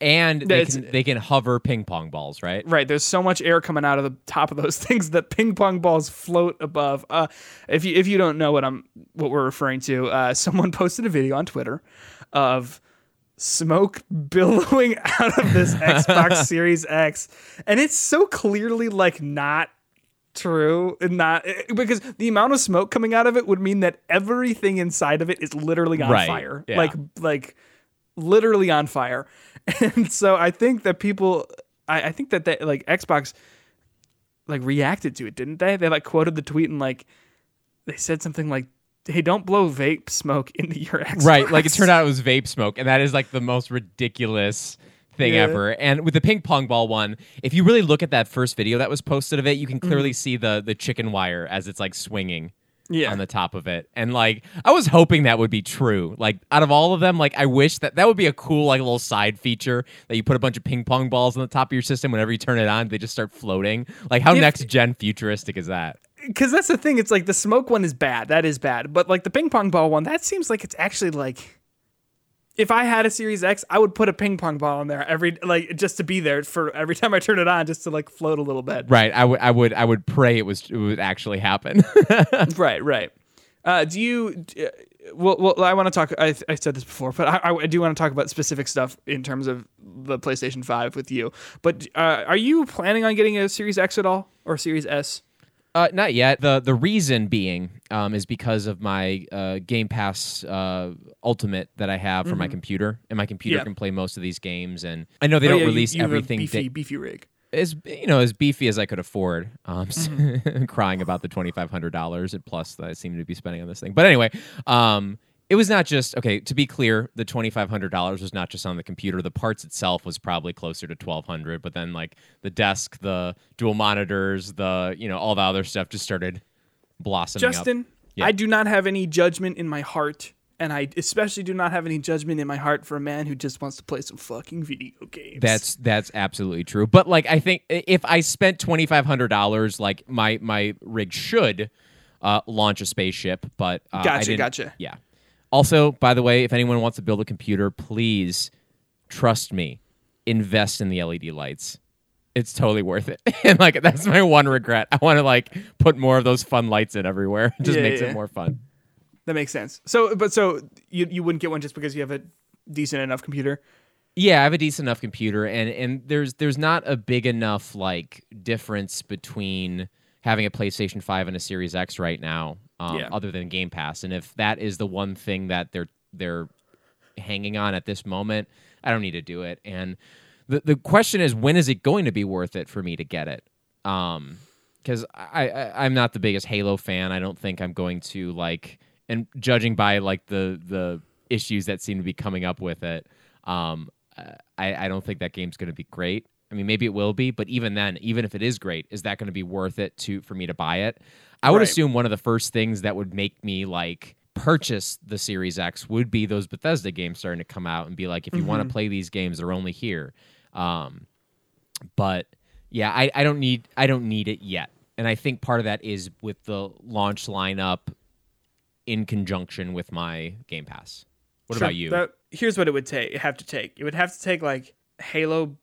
And they It's- can, they can hover ping pong balls right Right, there's so much air coming out of the top of those *laughs* things that ping pong balls float above. Uh, if you if you don't know what I'm what we're referring to, uh, *laughs* someone posted a video on Twitter of smoke *laughs* billowing out of this Xbox Series X, and it's so clearly like not true and not because the amount of smoke coming out of it would mean that everything inside of it is literally on Right, fire yeah. like like literally on fire and so i think that people i, I think that they, like xbox like reacted to it didn't they? They like quoted the tweet and like they said something like hey don't blow vape smoke into your xbox. Right like it turned out it was vape smoke and that is like the most ridiculous thing Yeah. ever. And with the ping pong ball one if you really look at that first video that was posted of it you can mm-hmm. clearly see the the chicken wire as it's like swinging yeah on the top of it. And like I was hoping that would be true. Like out of all of them, like I wish that that would be a cool like little side feature that you put a bunch of ping pong balls on the top of your system whenever you turn it on, they just start floating. Like how If- next gen futuristic is that? because that's the thing it's like the smoke one is bad that is bad but like the ping pong ball one that seems like it's actually like if I had a Series X, I would put a ping pong ball in there every like just to be there for every time I turn it on, just to like float a little bit. Right. I would. I would. I would pray it was. It would actually happen. *laughs* right. Right. Uh, do you? Uh, well, well, I want to talk. I, I said this before, but I, I do want to talk about specific stuff in terms of the PlayStation Five with you. But uh, are you planning on getting a Series X at all or Series S? Uh, not yet. the The reason being um, is because of my uh, Game Pass uh, Ultimate that I have for my computer, and my computer Mm-hmm. Yeah. can play most of these games. And I know they Oh, don't yeah, you- release you have a everything beefy, da- beefy rig. as you know as beefy as I could afford. Um, Mm-hmm. *laughs* crying about the twenty five hundred dollars and plus that I seem to be spending on this thing. But anyway, um, it was not just okay. To be clear, the twenty five hundred dollars was not just on the computer. The parts itself was probably closer to twelve hundred. But then like the desk, the dual monitors, the you know all the other stuff just started blossoming up. Justin, Yeah. I do not have any judgment in my heart, and I especially do not have any judgment in my heart for a man who just wants to play some fucking video games. That's that's absolutely true. But like I think if I spent twenty five hundred dollars, like my my rig should uh, launch a spaceship. But uh, Gotcha, gotcha. Yeah. Also, by the way, if anyone wants to build a computer, please trust me, invest in the LED lights. It's totally worth it. *laughs* and like that's my one regret. I want to like put more of those fun lights in everywhere. It just Yeah, makes yeah. it more fun. that makes sense. So, but so you you wouldn't get one just because you have a decent enough computer. Yeah, I have a decent enough computer, and and there's there's not a big enough like difference between having a PlayStation Five and a Series X right now, um, Yeah. other than Game Pass. And if that is the one thing that they're they're hanging on at this moment, I don't need to do it. And the the question is, when is it going to be worth it for me to get it? Um, because I, I I'm not the biggest Halo fan. I don't think I'm going to like, and judging by like the the issues that seem to be coming up with it, um, I I don't think that game's going to be great. I mean, maybe it will be, but even then, even if it is great, is that going to be worth it to for me to buy it? I would Right. assume one of the first things that would make me like purchase the Series X would be those Bethesda games starting to come out and be like, if you want to play these games, they're only here. Um, but yeah, I, I don't need I don't need it yet, and I think part of that is with the launch lineup in conjunction with my Game Pass. What Sure. about you? That, here's what it would take. Have to take. It would have to take like Halo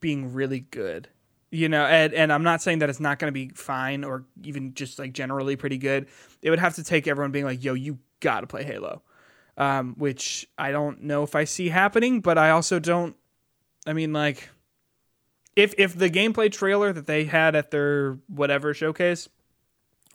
being really good. You know, and, and I'm not saying that it's not going to be fine or even just like generally pretty good. It would have to take everyone being like, "Yo, you got to play Halo," um, which I don't know if I see happening, but I also don't. I mean, like, if if the gameplay trailer that they had at their whatever showcase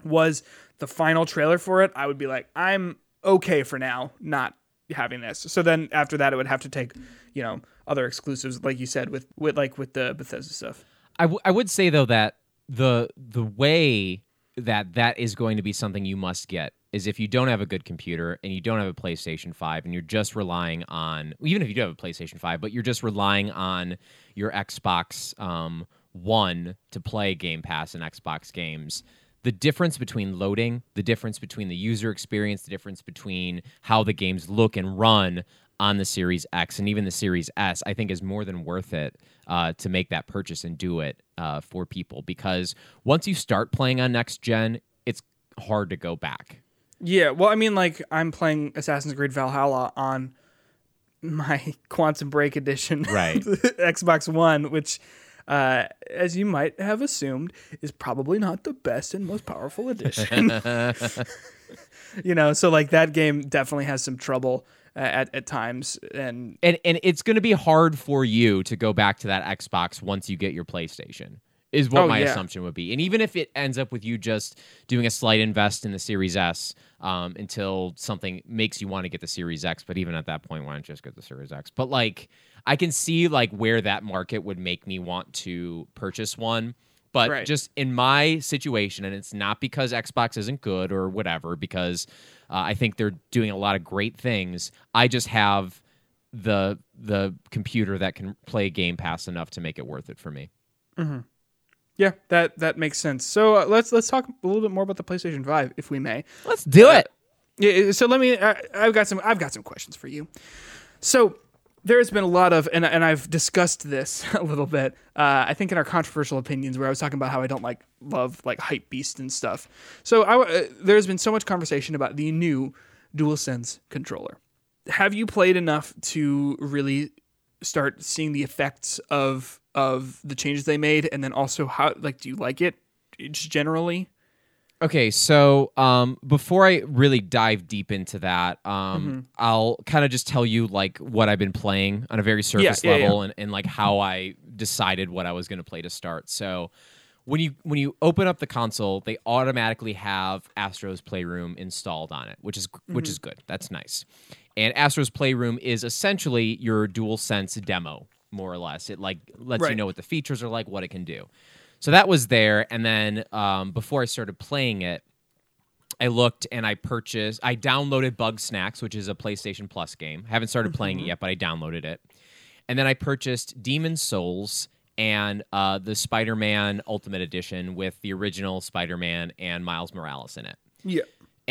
was the final trailer for it, I would be like, I'm okay for now, not having this. So then after that, it would have to take, you know, other exclusives, like you said, with with like with the Bethesda stuff. I, w- I would say though that the the way that that is going to be something you must get is if you don't have a good computer and you don't have a PlayStation 5 and you're just relying on even if you do have a PlayStation 5 but you're just relying on your Xbox um, 1 to play Game Pass and Xbox games the difference between loading, the difference between the user experience, the difference between how the games look and run on the Series X and even the Series S, I think is more than worth it uh, to make that purchase and do it uh, for people because once you start playing on next gen, it's hard to go back. Yeah, well, I mean, like I'm playing Assassin's Creed Valhalla on my *laughs* Quantum Break edition, *laughs* Right. Xbox One, which. Uh, as you might have assumed, is probably not the best and most powerful *laughs* edition. you know, so like that game definitely has some trouble uh, at at times, and And and it's going to be hard for you to go back to that Xbox once you get your PlayStation. Is what Oh, my yeah. assumption would be. And even if it ends up with you just doing a slight invest in the Series S um, until something makes you want to get the Series X, but even at that point, why don't you just get the Series X? But like, I can see like where that market would make me want to purchase one. But Right. just in my situation, and it's not because Xbox isn't good or whatever, because uh, I think they're doing a lot of great things. I just have the the computer that can play Game Pass enough to make it worth it for me. yeah, that that makes sense. So uh, let's let's talk a little bit more about the PlayStation Five, if we may. Let's do it. Yeah, so let me. I, I've got some. I've got some questions for you. So there's been a lot of, and and I've discussed this *laughs* a little bit. Uh, I think in our controversial opinions, where I was talking about how I don't like love like hype beast and stuff. So I, uh, there's been so much conversation about the new DualSense controller. have you played enough to really start seeing the effects of of the changes they made, and then also how like do you like it just generally? Okay, so um, before I really dive deep into that, um, Mm-hmm. I'll kind of just tell you like what I've been playing on a very surface yeah, level And, and like how I decided what I was going to play to start. So when you when you open up the console, they automatically have Astro's Playroom installed on it, which is which Mm-hmm. is good. That's nice. And Astro's Playroom is essentially your Dual Sense demo, more or less. It like lets you know what the features are like, what it can do. So that was there, and then um, before I started playing it, I looked and I purchased. I downloaded Bugsnax, which is a PlayStation Plus game. I haven't started playing it yet, but I downloaded it, and then I purchased Demon Souls and uh, the Spider-Man Ultimate Edition with the original Spider-Man and Miles Morales in it. Yeah.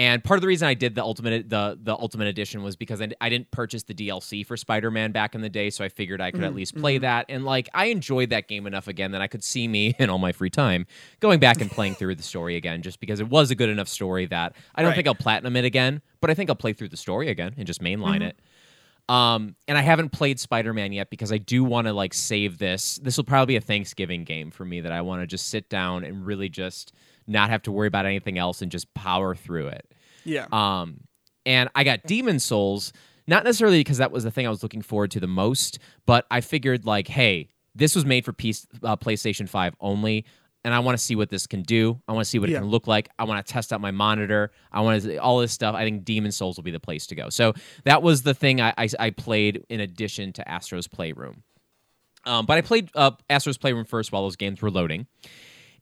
And part of the reason I did the ultimate the the ultimate edition was because I, I didn't purchase the DLC for Spider-Man back in the day, so I figured I could at mm, least play mm. that. And like I enjoyed that game enough again that I could see me *laughs* in all my free time going back and playing through the story again, just because it was a good enough story that I don't Right. think I'll platinum it again, but I think I'll play through the story again and just mainline mm-hmm. it. Um, and I haven't played Spider Man yet because I do want to like save this. This will probably be a Thanksgiving game for me that I want to just sit down and really just not have to worry about anything else and just power through it. Yeah. Um, and I got Demon Souls, not necessarily because that was the thing I was looking forward to the most, but I figured like, hey, this was made for PC, uh, PlayStation Five only, and I want to see what this can do. I want to see what Yeah. it can look like. I want to test out my monitor. I want to all this stuff. I think Demon Souls will be the place to go. So that was the thing I, I, I played in addition to Astro's Playroom. Um, but I played uh, Astro's Playroom first while those games were loading,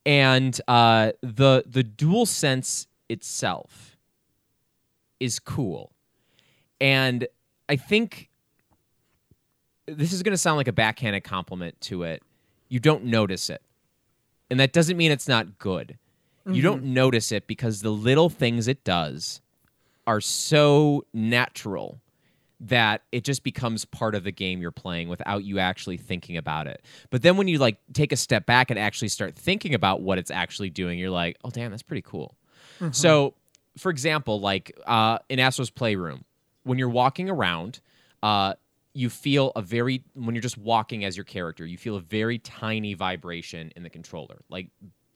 and uh, the the Dual Sense itself is cool, and I think this is going to sound like a backhanded compliment to it. You don't notice it, and that doesn't mean it's not good. You don't notice it because the little things it does are so natural that it just becomes part of the game you're playing without you actually thinking about it. But then when you like take a step back and actually start thinking about what it's actually doing, you're like, "Oh damn, that's pretty cool." So, for example, like uh, in Astro's Playroom, when you're walking around, uh, you feel a very when you're just walking as your character, you feel a very tiny vibration in the controller, like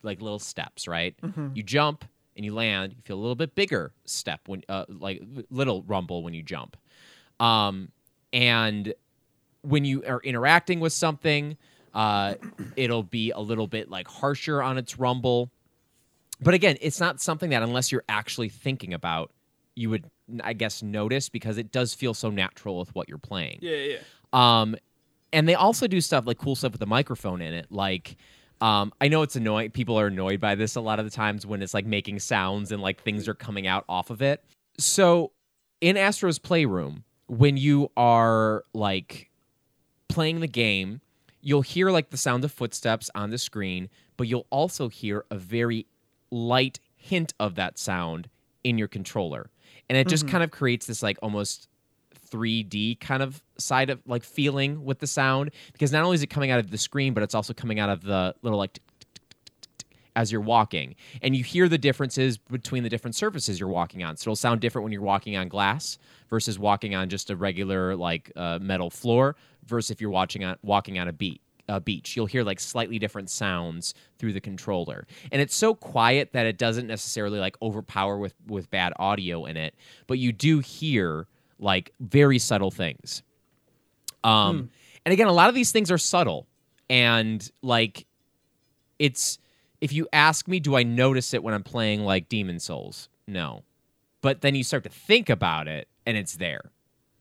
like little steps, right? You jump and you land, you feel a little bit bigger step when uh, like little rumble when you jump. Um, and when you are interacting with something, uh, it'll be a little bit like harsher on its rumble. But again, it's not something that unless you're actually thinking about, you would, I guess, notice because it does feel so natural with what you're playing. yeah. Yeah. Um, and they also do stuff like cool stuff with the microphone in it. Like, um, I know it's annoying. People are annoyed by this a lot of the times when it's like making sounds and like things are coming out off of it. So in Astro's Playroom, when you are like playing the game, you'll hear like the sound of footsteps on the screen, but you'll also hear a very light hint of that sound in your controller. And it just mm-hmm. kind of creates this like almost 3D kind of side of like feeling with the sound because not only is it coming out of the screen, but it's also coming out of the little like as you're walking. And you hear the differences between the different surfaces you're walking on. So it'll sound different when you're walking on glass versus walking on just a regular like uh, metal floor versus if you're watching on walking on a beat. Uh, beach, you'll hear like slightly different sounds through the controller, and it's so quiet that it doesn't necessarily like overpower with with bad audio in it, but you do hear like very subtle things. Um, and again, a lot of these things are subtle, and like it's if you ask me, do I notice it when I'm playing like Demon Souls? No, but then you start to think about it, and it's there,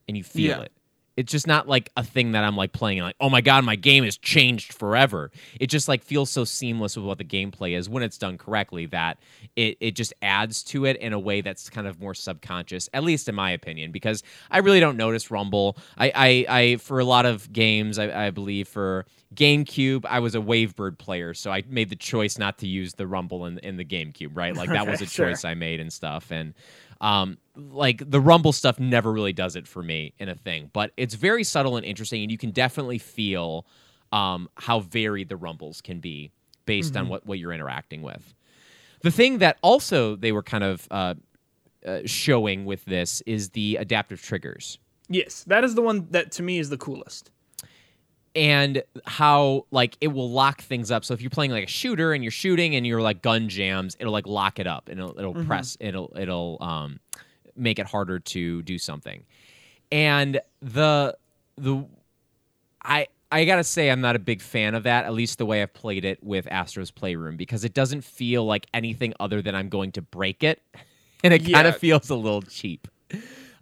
and you feel Yeah. it. It's just not like a thing that I'm like playing and like, oh my god, my game has changed forever. It just like feels so seamless with what the gameplay is when it's done correctly that it, it just adds to it in a way that's kind of more subconscious, at least in my opinion, because I really don't notice Rumble. I, I, I for a lot of games, I, I believe for GameCube, I was a Wavebird player, so I made the choice not to use the Rumble in, in the GameCube, right? Like that was *laughs* a Sure. choice I made and stuff. And um, like the Rumble stuff never really does it for me in a thing, but it's very subtle and interesting, and you can definitely feel um, how varied the Rumbles can be based on what, what you're interacting with. The thing that also they were kind of uh, uh, showing with this is the adaptive triggers. Yes, that is the one that to me is the coolest. And how like it will lock things up. So if you're playing like a shooter and you're shooting and you're like gun jams, it'll like lock it up and it'll it'll Mm-hmm. press it'll it'll um make it harder to do something. And the the I I gotta say I'm not a big fan of that, at least the way I've played it with Astro's Playroom, because it doesn't feel like anything other than I'm going to break it. *laughs* And it kind of feels a little cheap.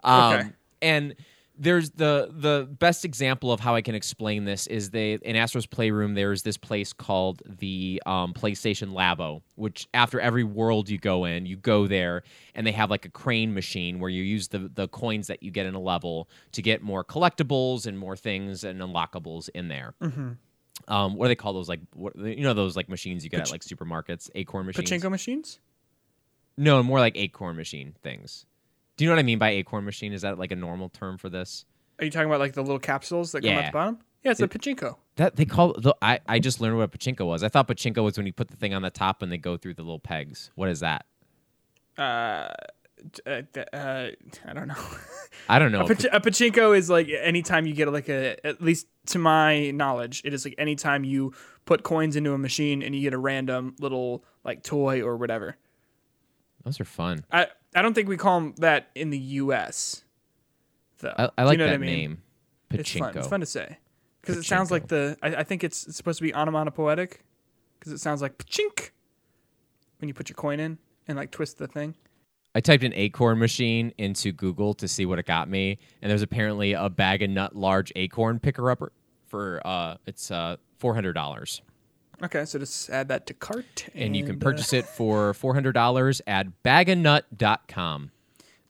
Um, Okay. and there's the the best example of how I can explain this is they in Astro's Playroom there's this place called the um, PlayStation Labo, which after every world you go in, you go there and they have like a crane machine where you use the the coins that you get in a level to get more collectibles and more things and unlockables in there. Mm-hmm. Um, what do they call those? Like what, you know those like machines you get at like supermarkets, acorn machines. Pachinko machines? No, more like acorn machine things. Do you know what I mean by acorn machine? Is that like a normal term for this? Are you talking about like the little capsules that come Yeah. at the bottom? Yeah, it's a pachinko. That they call the I, I just learned what pachinko was. I thought pachinko was when you put the thing on the top and they go through the little pegs. What is that? Uh, uh, uh, I don't know. I don't know. A, pach- a pachinko is like anytime you get like a, at least to my knowledge, it is like anytime you put coins into a machine and you get a random little like toy or whatever. Those are fun. I I don't think we call them that in the U.S. Though. I, I Do you like know that I mean? name. It's fun. It's fun to say because it sounds like the. I, I think it's, it's supposed to be onomatopoetic because it sounds like pachink when you put your coin in and like twist the thing. I typed an acorn machine into Google to see what it got me, and there's apparently a bag of nut large acorn picker upper for uh it's uh four hundred dollars. Okay, so just add that to cart, And you can uh, purchase it for four hundred dollars at baganut.com.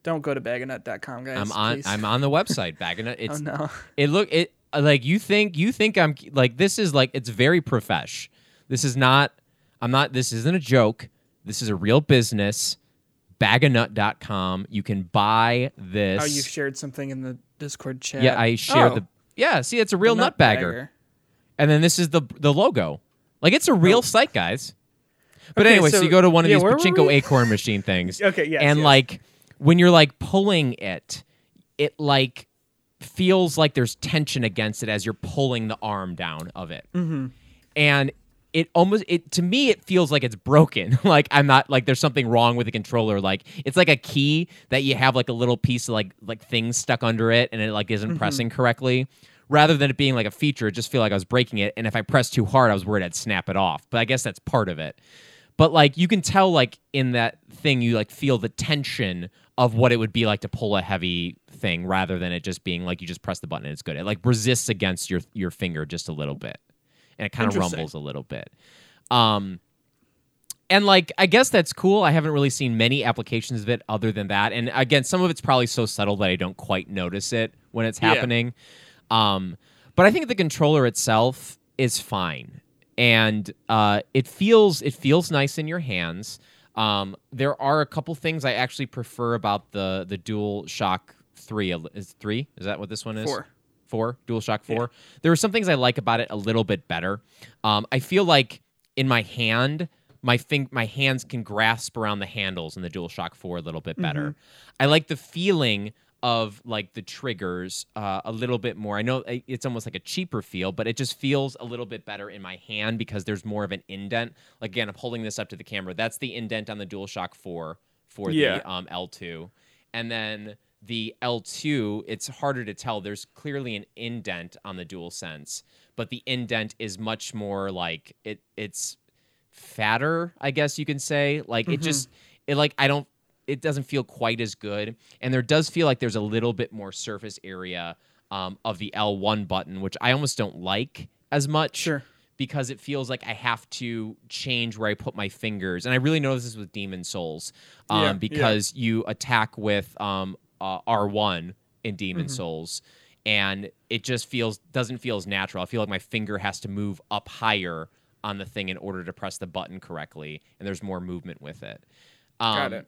don't go to baganut.com, guys. I'm on please. I'm on the website, Baganut. *laughs* Oh It's no. it look it like you think you think I'm like this is like it's very profesh. This is not I'm not this isn't a joke. This is a real business. Baganut.com. You can buy this. Oh, you've shared something in the Discord chat. yeah, I shared Oh, the Yeah, see it's a real the nut bagger. And then this is the the logo. Like it's a real site, guys. But Okay, anyway, so, so- you go to one of yeah, these where were pachinko we? acorn machine things. *laughs* Okay, yes, And yes. like when you're like pulling it, it like feels like there's tension against it as you're pulling the arm down of it. Mm-hmm. And it almost it to me it feels like it's broken. *laughs* like I'm not like there's something wrong with the controller. Like it's like a key that you have like a little piece of like like things stuck under it and it like isn't pressing correctly. Rather than it being like a feature, it just feel like I was breaking it. And if I pressed too hard, I was worried I'd snap it off. But I guess that's part of it. But like you can tell like in that thing you like feel the tension of what it would be like to pull a heavy thing rather than it just being like you just press the button and it's good. It like resists against your your finger just a little bit. And it kind of rumbles a little bit. Um and like I guess that's cool. I haven't really seen many applications of it other than that. And again, some of it's probably so subtle that I don't quite notice it when it's Yeah. Um, but I think the controller itself is fine, and uh, it feels it feels nice in your hands. Um, there are a couple things I actually prefer about the the Dual Shock Three. Is three? Is that what this one is? Four. Four. Dual Shock Four. There are some things I like about it a little bit better. Um, I feel like in my hand, my fing- my hands can grasp around the handles in the Dual Shock 4 a little bit better. I like the feeling of like the triggers uh, a little bit more. I know it's almost like a cheaper feel, but it just feels a little bit better in my hand because there's more of an indent. Like again, I'm holding this up to the camera. That's the indent on the Dual Shock 4 for Yeah. the um, L2. And then the L2, it's harder to tell. There's clearly an indent on the Dual Sense, but the indent is much more like it. It's fatter, I guess you can say. Like it just, it like I don't. It doesn't feel quite as good, and there does feel like there's a little bit more surface area um, of the L1 button, which I almost don't like as much Sure. because it feels like I have to change where I put my fingers. And I really notice this with Demon Souls um, Yeah, yeah. because you attack with um, uh, R1 in Demon Mm-hmm. Souls. And it just feels doesn't feel as natural. I feel like my finger has to move up higher on the thing in order to press the button correctly, and there's more movement with it. Um, Got it.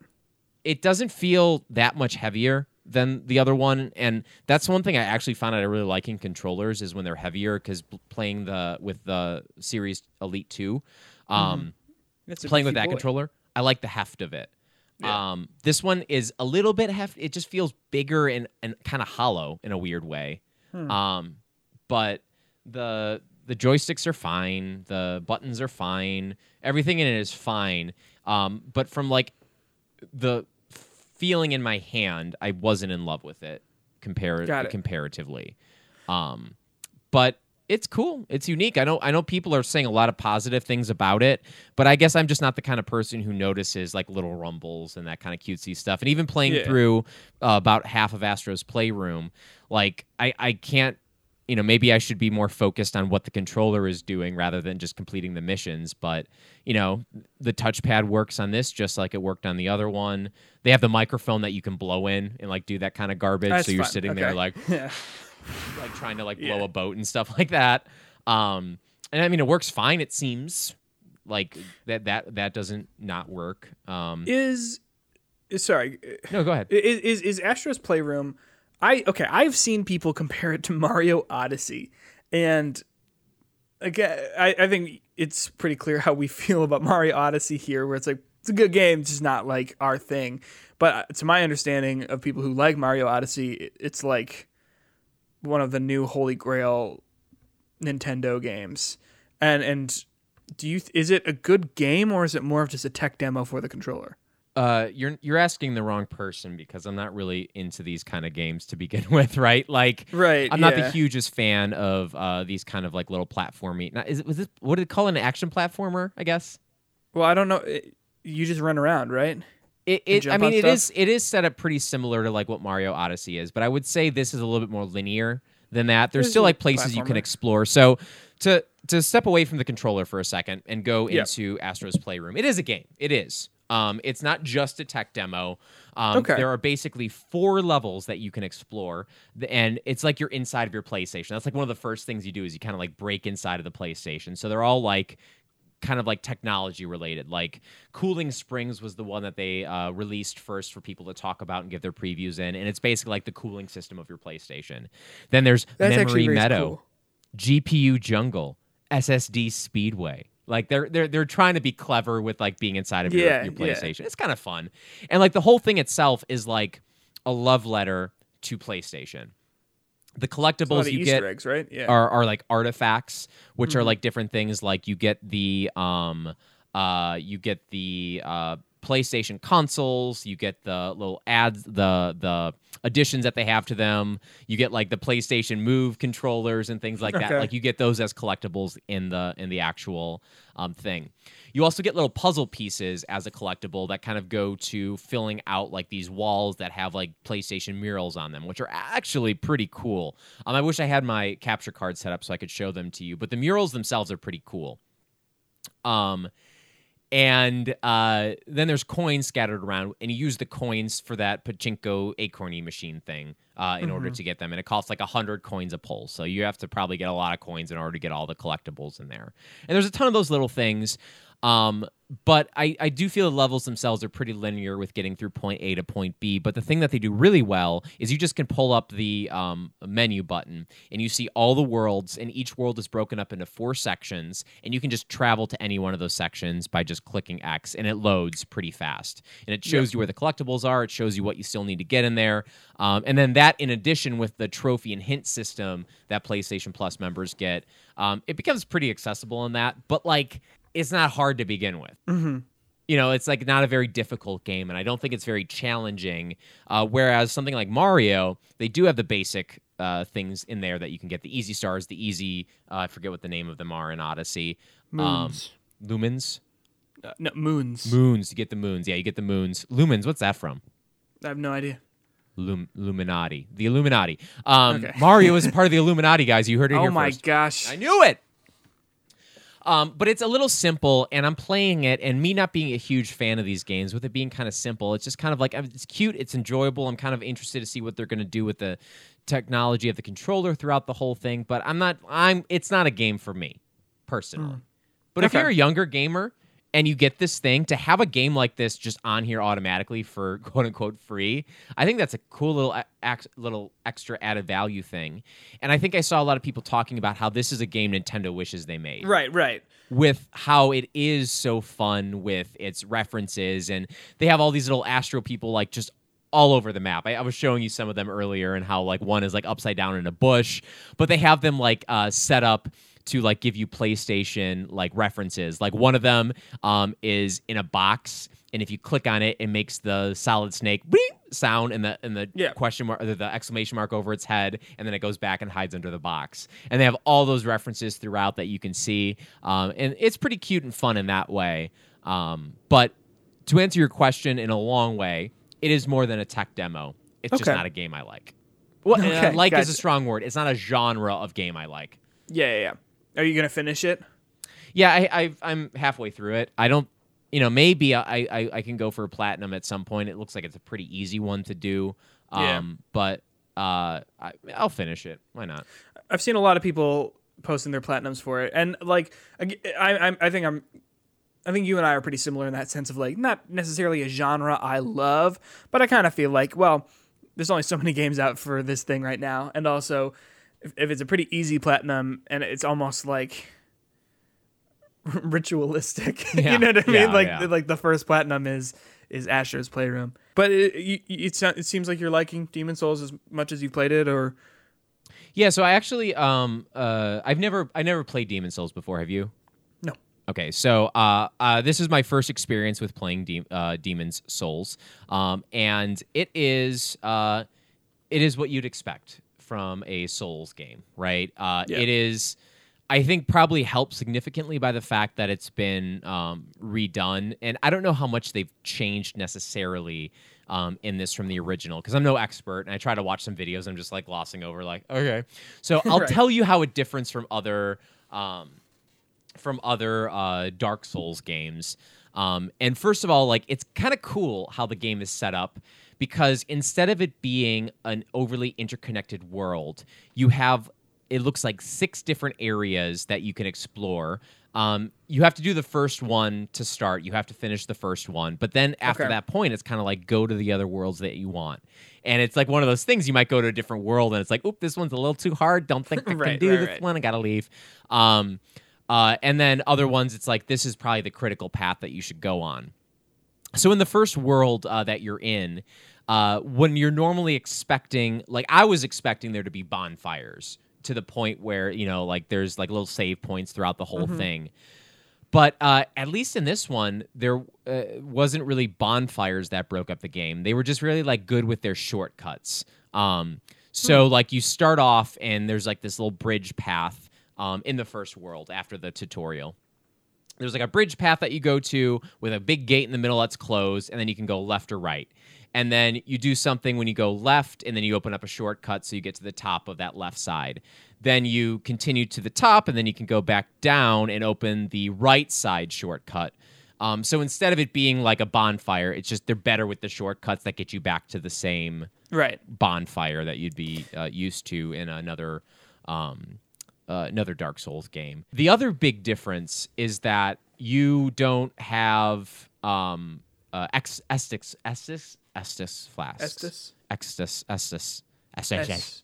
It doesn't feel that much heavier than the other one and that's one thing i actually found out i really like in controllers is when they're heavier because playing the with the series elite 2 um It's a playing with that boy. controller i like the heft of it Yeah. Um, this one is a little bit heft It just feels bigger and, and kind of hollow in a weird way. Hmm. Um, but the the joysticks are fine. The buttons are fine. Everything in it is fine. Um, but from like the feeling in my hand, I wasn't in love with it compar- it. comparatively. Um, but it's cool. It's unique. I know. I know people are saying a lot of positive things about it, but I guess I'm just not the kind of person who notices like little rumbles and that kind of cutesy stuff. And even playing Yeah. through uh, about half of Astro's Playroom, like I, I can't. You know, maybe I should be more focused on what the controller is doing rather than just completing the missions. But you know, the touchpad works on this just like it worked on the other one. They have the microphone that you can blow in and like do that kind of garbage. That's so you're fun. sitting there like *laughs* yeah. like trying to like Yeah. blow a boat and stuff *laughs* like that. Um, and I mean, it works fine. It seems like that that that doesn't not work. Um, Is is- sorry. no, go ahead. Is, is is Astro's Playroom? I okay. I've seen people compare it to Mario Odyssey, and again, I, I think it's pretty clear how we *laughs* feel about Mario Odyssey here. Where it's like it's a good game, just not like our thing. But uh, to my understanding of people who like Mario Odyssey, it's like one of the new Holy Grail Nintendo games. And and do you is it a good game or is it more of just a tech demo for the controller? Uh, you're you're asking the wrong person because I'm not really into these kind of games to begin *laughs* with, right? Like, Right, I'm not the hugest fan of uh, these kind of like little platformy. Not, is it was it what did it call an action platformer? I guess. Well, I don't know. It- You just run around, right? It, it I mean it stuff? is it is set up pretty similar to like what Mario Odyssey is, but I would say this is a little bit more linear than that. There's It's still like places you can explore. So to to step away from the controller for a second and go into Astro's Playroom. It is a game. It is. Um, it's not just a tech demo. Um, Okay. There are basically four levels that you can explore, and it's like you're inside of your PlayStation. That's like one of the first things you do is you kind of like break inside of the PlayStation. So they're all like kind of like technology related. Like Cooling Springs was the one that they uh, released first for people to talk about and give their previews in, and it's basically like the cooling system of your PlayStation. Then there's That's Memory Meadow, cool. GPU Jungle, SSD Speedway. Like they're they're they're trying to be clever with like being inside of Yeah, your, your yeah. PlayStation. It's kind of fun, and like the whole thing itself is like a love letter to PlayStation. The collectibles you Easter get eggs, right? Yeah. are, are like artifacts, which Mm-hmm. are like different things. Like you get the um uh you get the uh PlayStation consoles, you get the little ads, the the additions that they have to them. You get like the PlayStation Move controllers and things like that. Like you get those as collectibles in the in the actual um, thing. You also get little puzzle pieces as a collectible that kind of go to filling out like these walls that have like PlayStation murals on them, which are actually pretty cool. Um, I wish I had my capture card set up so I could show them to you, but the murals themselves are pretty cool. Um, and uh, then there's coins scattered around, and you use the coins for that pachinko acorny machine thing uh, in order to get them. And it costs like a hundred coins a pull, so you have to probably get a lot of coins in order to get all the collectibles in there. And there's a ton of those little things. Um, but I, I do feel the levels themselves are pretty linear with getting through point A to point B. But the thing that they do really well is you just can pull up the um, menu button and you see all the worlds, and each world is broken up into four sections, and you can just travel to any one of those sections by just clicking X, and it loads pretty fast. And it shows you where the collectibles are, it shows you what you still need to get in there. Um, and then that, in addition with the trophy and hint system that PlayStation Plus members get, um, it becomes pretty accessible in that. But like, it's not hard to begin with you know, it's like not a very difficult game, and I don't think it's very challenging. Uh, whereas something like Mario, they do have the basic uh, things in there that you can get the easy stars, the easy, uh, I forget what the name of them are in Odyssey. Moons. Um, lumens? Uh, no, moons. Moons. You get the moons. Yeah, you get the moons. Lumens, what's that from? I have no idea. Lum- Illuminati. The Illuminati. Um, Okay. Mario is *laughs* part of the Illuminati, guys. You heard it Oh here my gosh. I knew it. Um, but it's a little simple, and I'm playing it, and me not being a huge fan of these games, with it being kind of simple, it's just kind of like it's cute, it's enjoyable. I'm kind of interested to see what they're going to do with the technology of the controller throughout the whole thing. But I'm not. I'm. It's not a game for me, personally. But if Hmm. You're a younger gamer and you get this thing to have a game like this just on here automatically for *laughs* quote unquote free. I think that's a cool little ex- little extra added value thing. And I think I saw a lot of people talking about how this is a game Nintendo wishes they made. Right, right. With how it is so fun with its references and they have all these little astro people like just all over the map. I, I, was showing you some of them earlier and how like one is like upside down in a bush, but they have them like uh, set up to like give you PlayStation like references. Like one of them um, is in a box, and if you click on it, it makes the Solid Snake sound and the and the yeah. question mark or the exclamation mark over its head, and then it goes back and hides under the box. And they have all those references throughout that you can see, um, and it's pretty cute and fun in that way. Um, but to answer your question in a long way, it is more than a tech demo. It's okay. just not a game I like. Well, okay, uh, like gotcha. is a strong word. It's not a genre of game I like. Yeah, yeah, yeah. Are you gonna finish it? Yeah, I, I am halfway through it. I don't, you know, maybe I, I I can go for a platinum at some point. It looks like it's a pretty easy one to do. Um, yeah. but uh, I, I'll finish it. Why not? I've seen a lot of people posting their platinums for it, and like I, I, I think I'm I think you and I are pretty similar in that sense of like not necessarily a genre I love, but I kind of feel like, well, there's only so many *laughs* games out for this thing right now, and also if, if it's a pretty easy platinum and it's almost like *laughs* ritualistic, *laughs* yeah. you know what I mean? Yeah, like yeah. like the first platinum is is Astro's Playroom, but it, it, it, it seems like you're liking Demon Souls as much as you've played it, or yeah. So I actually um uh I've never I never played Demon Souls before. Have you? No. Okay, so uh, uh, this is my first experience with playing De- uh, Demon's Souls, um, and it is uh, it is what you'd expect from a Souls game, right? Uh, yeah. It is, I think, probably helped significantly by the fact that it's been um, redone, and I don't know how much they've changed necessarily. Um, in this from the original because I'm no expert and I try to watch some videos. I'm just like glossing over, like, okay. So *laughs* I'll right. tell you how it differs from other um, from other uh, Dark Souls games. Um, and first of all, like it's kind of cool how the game is set up because instead of it being an overly interconnected world, you have it looks like six different areas that you can explore. Um, you have to do the first one to start. You have to finish the first one, but then after okay. that point, it's kind of like go to the other worlds that you want. And it's like one of those things you might go to a different world, and it's like, oop, this one's a little too hard. Don't think *laughs* I right, can do right, this right. one. I gotta leave. Um, uh, and then other ones, it's like this is probably the critical path that you should go on. So in the first world uh, that you're in, uh, when you're normally expecting, like I was expecting there to be bonfires to the point where you know, like there's like little save points throughout the whole mm-hmm. thing. But uh, at least in this one, there uh, wasn't really bonfires that broke up the game. They were just really like good with their shortcuts. Um, so hmm. like you start off and there's like this little bridge path um, in the first world after the tutorial. There's like a bridge path that you go to with a big gate in the middle that's closed, and then you can go left or right and then you do something when you go left and then you open up a shortcut so you get to the top of that left side. Then you continue to the top and then you can go back down and open the right side shortcut. Um, so instead of it being like a bonfire it's just they're better with the shortcuts that get you back to the same right. bonfire that you'd be uh, used to in another um, uh, another dark souls game. The other big difference is that you don't have um, uh, Estus, Estus flasks. Estus? Estus, Estus, Estus.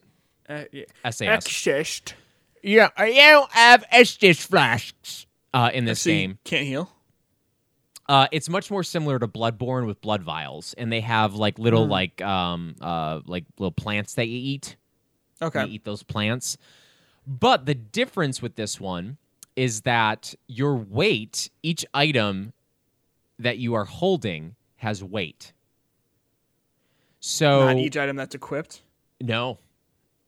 Uh, yeah. Exist. Yeah, you don't have Estus flasks uh, in this game. Can't heal. Uh, it's much more similar to Bloodborne with blood vials, and they have like little mm. like um uh like little plants that you eat. Okay, you eat those plants. But the difference with this one is that your weight, each item that you are holding, has weight. So not each item that's equipped. No,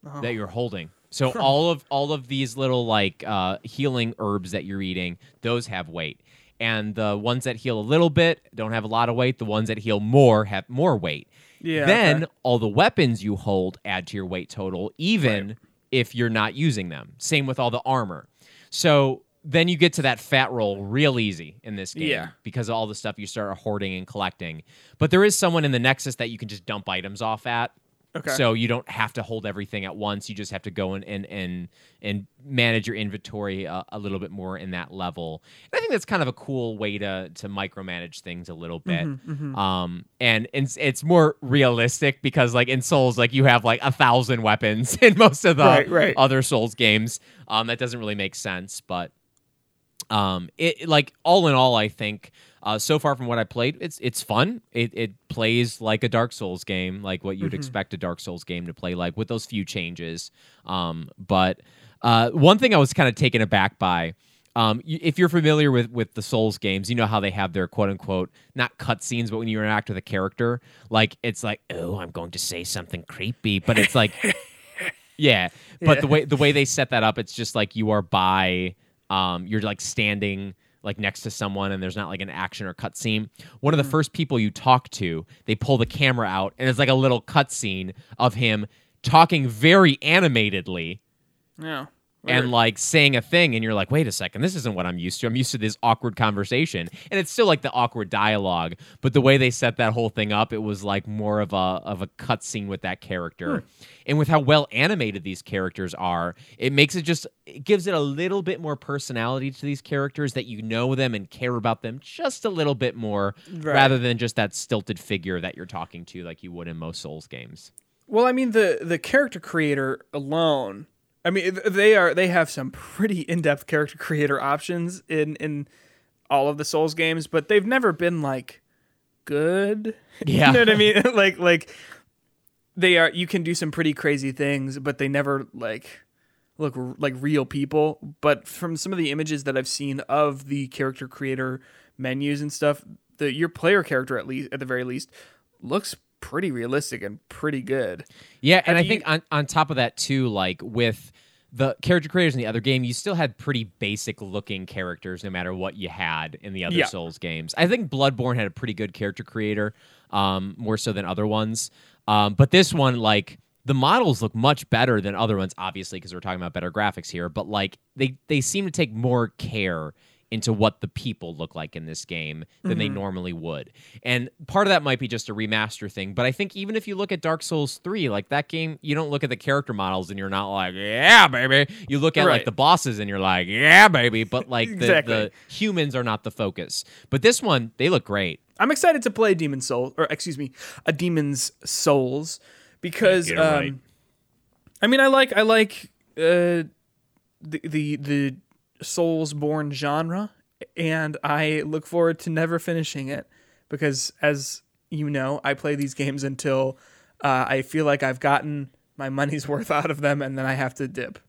oh. that you're holding. So all of all of these little like uh, healing herbs that you're eating, those have weight, and the ones that heal a little bit don't have a lot of weight. The ones that heal more have more weight. Yeah. Then okay. all the weapons you hold add to your weight total, even right. if you're not using them. Same with all the armor. So then you get to that fat roll real easy in this game yeah. because of all the stuff you start hoarding and collecting. But there is someone in the Nexus that you can just dump items off at Okay. So you don't have to hold everything at once. You just have to go and and and, and manage your inventory a, a little bit more in that level. And I think that's kind of a cool way to to micromanage things a little bit. Mm-hmm, Um, and, and it's, it's more realistic because like in Souls, like you have like a thousand weapons *laughs* in most of the Right, right. other Souls games. Um, that doesn't really make sense, but um, it like all in all, I think uh, so far from what I played, it's it's fun. It it plays like a Dark Souls game, like what you'd expect a Dark Souls game to play like, with those few changes. Um, but uh, one thing I was kind of taken aback by. Um, if you're familiar with with the Souls games, you know how they have their quote unquote not cutscenes, but when you interact with a character, like it's like, oh, I'm going to say something creepy, but it's like, *laughs* yeah. But Yeah. the way the way they set that up, it's just like you are by, um, you're like standing like next to someone, and there's not like an action or cutscene. One of the first people you talk to, they pull the camera out, and it's like a little cutscene of him talking very animatedly Yeah. And like saying a thing and you're like wait a second this isn't what i'm used to i'm used to this awkward conversation and it's still like the awkward dialogue but the way they set that whole thing up it was like more of a of a cutscene with that character hmm. and with how well animated these characters are it makes it just it gives it a little bit more personality to these characters that you know them and care about them just a little bit more Right. rather than just that stilted figure that you're talking to like you would in most souls games Well, I mean the the character creator alone. I mean they are they have some pretty in depth character creator options in in all of the Souls games, but they've never been like good. *laughs* Yeah. you know what I mean? *laughs* like like they are. You can do some pretty crazy things, but they never like look r- like real people. But from some of the images that I've seen of the character creator menus and stuff, the your player character at least at the very least looks pretty realistic and pretty good. Yeah, and I Have think on, on top of that too, like with the character creators in the other game, you still had pretty basic looking characters no matter what you had in the other Yeah. Souls games. I think Bloodborne had a pretty good character creator, um, more so than other ones. Um, but this one, like the models look much better than other ones, obviously, because we're talking about better graphics here. But like they they seem to take more care into what the people look like in this game than they normally would. And part of that might be just a remaster thing, but I think even if you look at Dark Souls 3, like that game, you don't look at the character models and you're not like, yeah, baby. You look at like the bosses and you're like, yeah, baby, but *laughs* like Exactly. the, the humans are not the focus. But this one, they look great. I'm excited to play Demon Soul, or excuse me, a Demon's Souls, because Get it um, right. I mean, I like I like uh, the the the Soulsborne genre, and I look forward to never finishing it because, as you know, I play these games until uh, I feel like I've gotten my money's *laughs* worth out of them, and then I have to dip.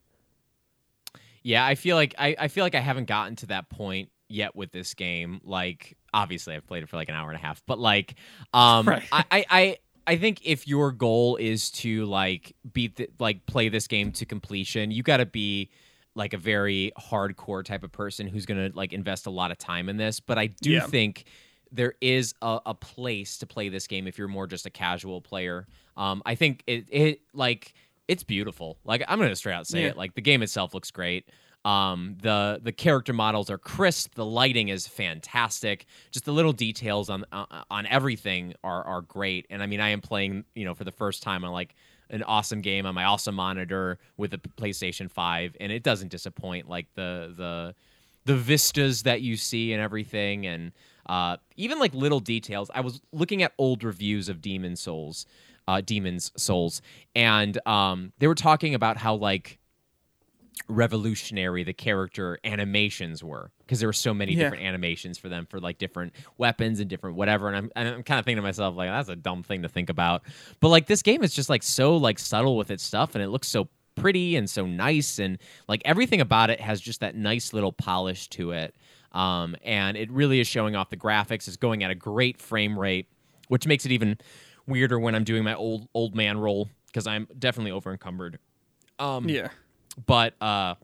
Yeah, I feel like I, I feel like I haven't gotten to that point yet with this game. Like, obviously, I've played it for like an hour and a half, but like, um, *laughs* Right. I, I, I I think if your goal is to like beat the, like play this game to completion, you got to be like a very hardcore type of person who's gonna like invest a lot of time in this. But I do Yeah. think there is a, a place to play this game if you're more just a casual player. Um, I think it, it like it's beautiful. Like I'm gonna straight out say Yeah. it. Like the game itself looks great. Um, the the character models are crisp. The lighting is fantastic. Just the little details on uh, on everything are are great. And I mean, I am playing you know for the first time on like an awesome game on my awesome monitor with a PlayStation Five, and it doesn't disappoint. Like the the the vistas that you see and everything and uh, even like little details i was looking at old reviews of demon souls uh, demons souls and um, they were talking about how like revolutionary the character animations were because there were so many Yeah. different animations for them for like different weapons and different whatever and I'm, and I'm kind of thinking to myself like that's a dumb thing to think about but like this game is just like so like subtle with its stuff and it looks so pretty and so nice and like everything about it has just that nice little polish to it um, and it really is showing off the graphics it's going at a great frame rate which makes it even weirder when i'm doing my old old man role because i'm definitely over encumbered um, Yeah. But uh,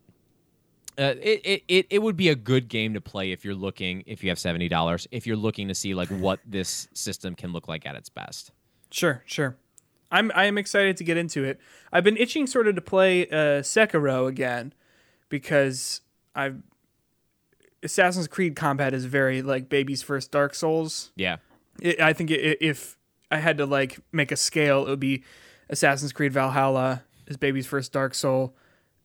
uh, it, it, it, it would be a good game to play if you're looking if you have seventy dollars if you're looking to see like what *laughs* this system can look like at its best. Sure, sure. I'm I am excited to get into it. I've been itching sort of to play uh, Sekiro again because I've Assassin's Creed combat is very like baby's first Dark Souls. Yeah, It, I think i if I had to like make a scale, it would be Assassin's Creed Valhalla is baby's first Dark Soul,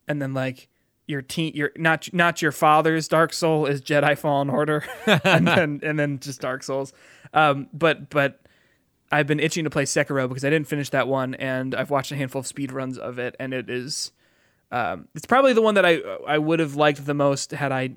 and then like your teen, your not not your father's Dark Soul is Jedi Fallen Order, *laughs* and *laughs* then and then just Dark Souls. Um, but but I've been itching to play Sekiro because I didn't finish that one, and I've watched a handful of speed runs of it, and it is, um, it's probably the one that I I would have liked the most had I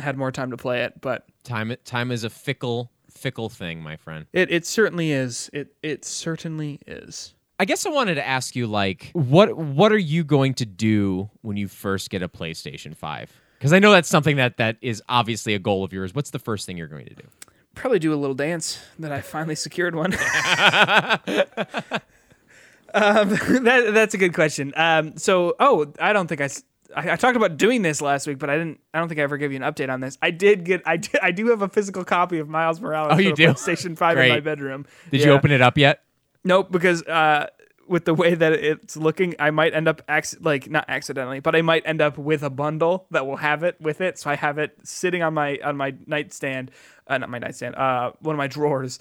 had more time to play it. But Time time is a fickle fickle thing, my friend. it it certainly is. It it certainly is. I guess I wanted to ask you like what what are you going to do when you first get a PlayStation 5? Cuz I know that's something that that is obviously a goal of yours. What's the first thing you're going to do? Probably do a little dance that I finally secured one. *laughs* um, *laughs* that that's a good question. Um, so oh, I don't think I I talked about doing this last week, but I didn't. I don't think I ever gave you an update on this. I did get. I did. *laughs* I do have a physical copy of Miles Morales. Oh, you do? PlayStation Five in my bedroom. Did you open it up yet? Nope, because uh, with the way that it's looking, I might end up acc- like not accidentally, but I might end up with a bundle that will have it with it. So I have it sitting on my on my nightstand, uh, not my nightstand, uh, one of my drawers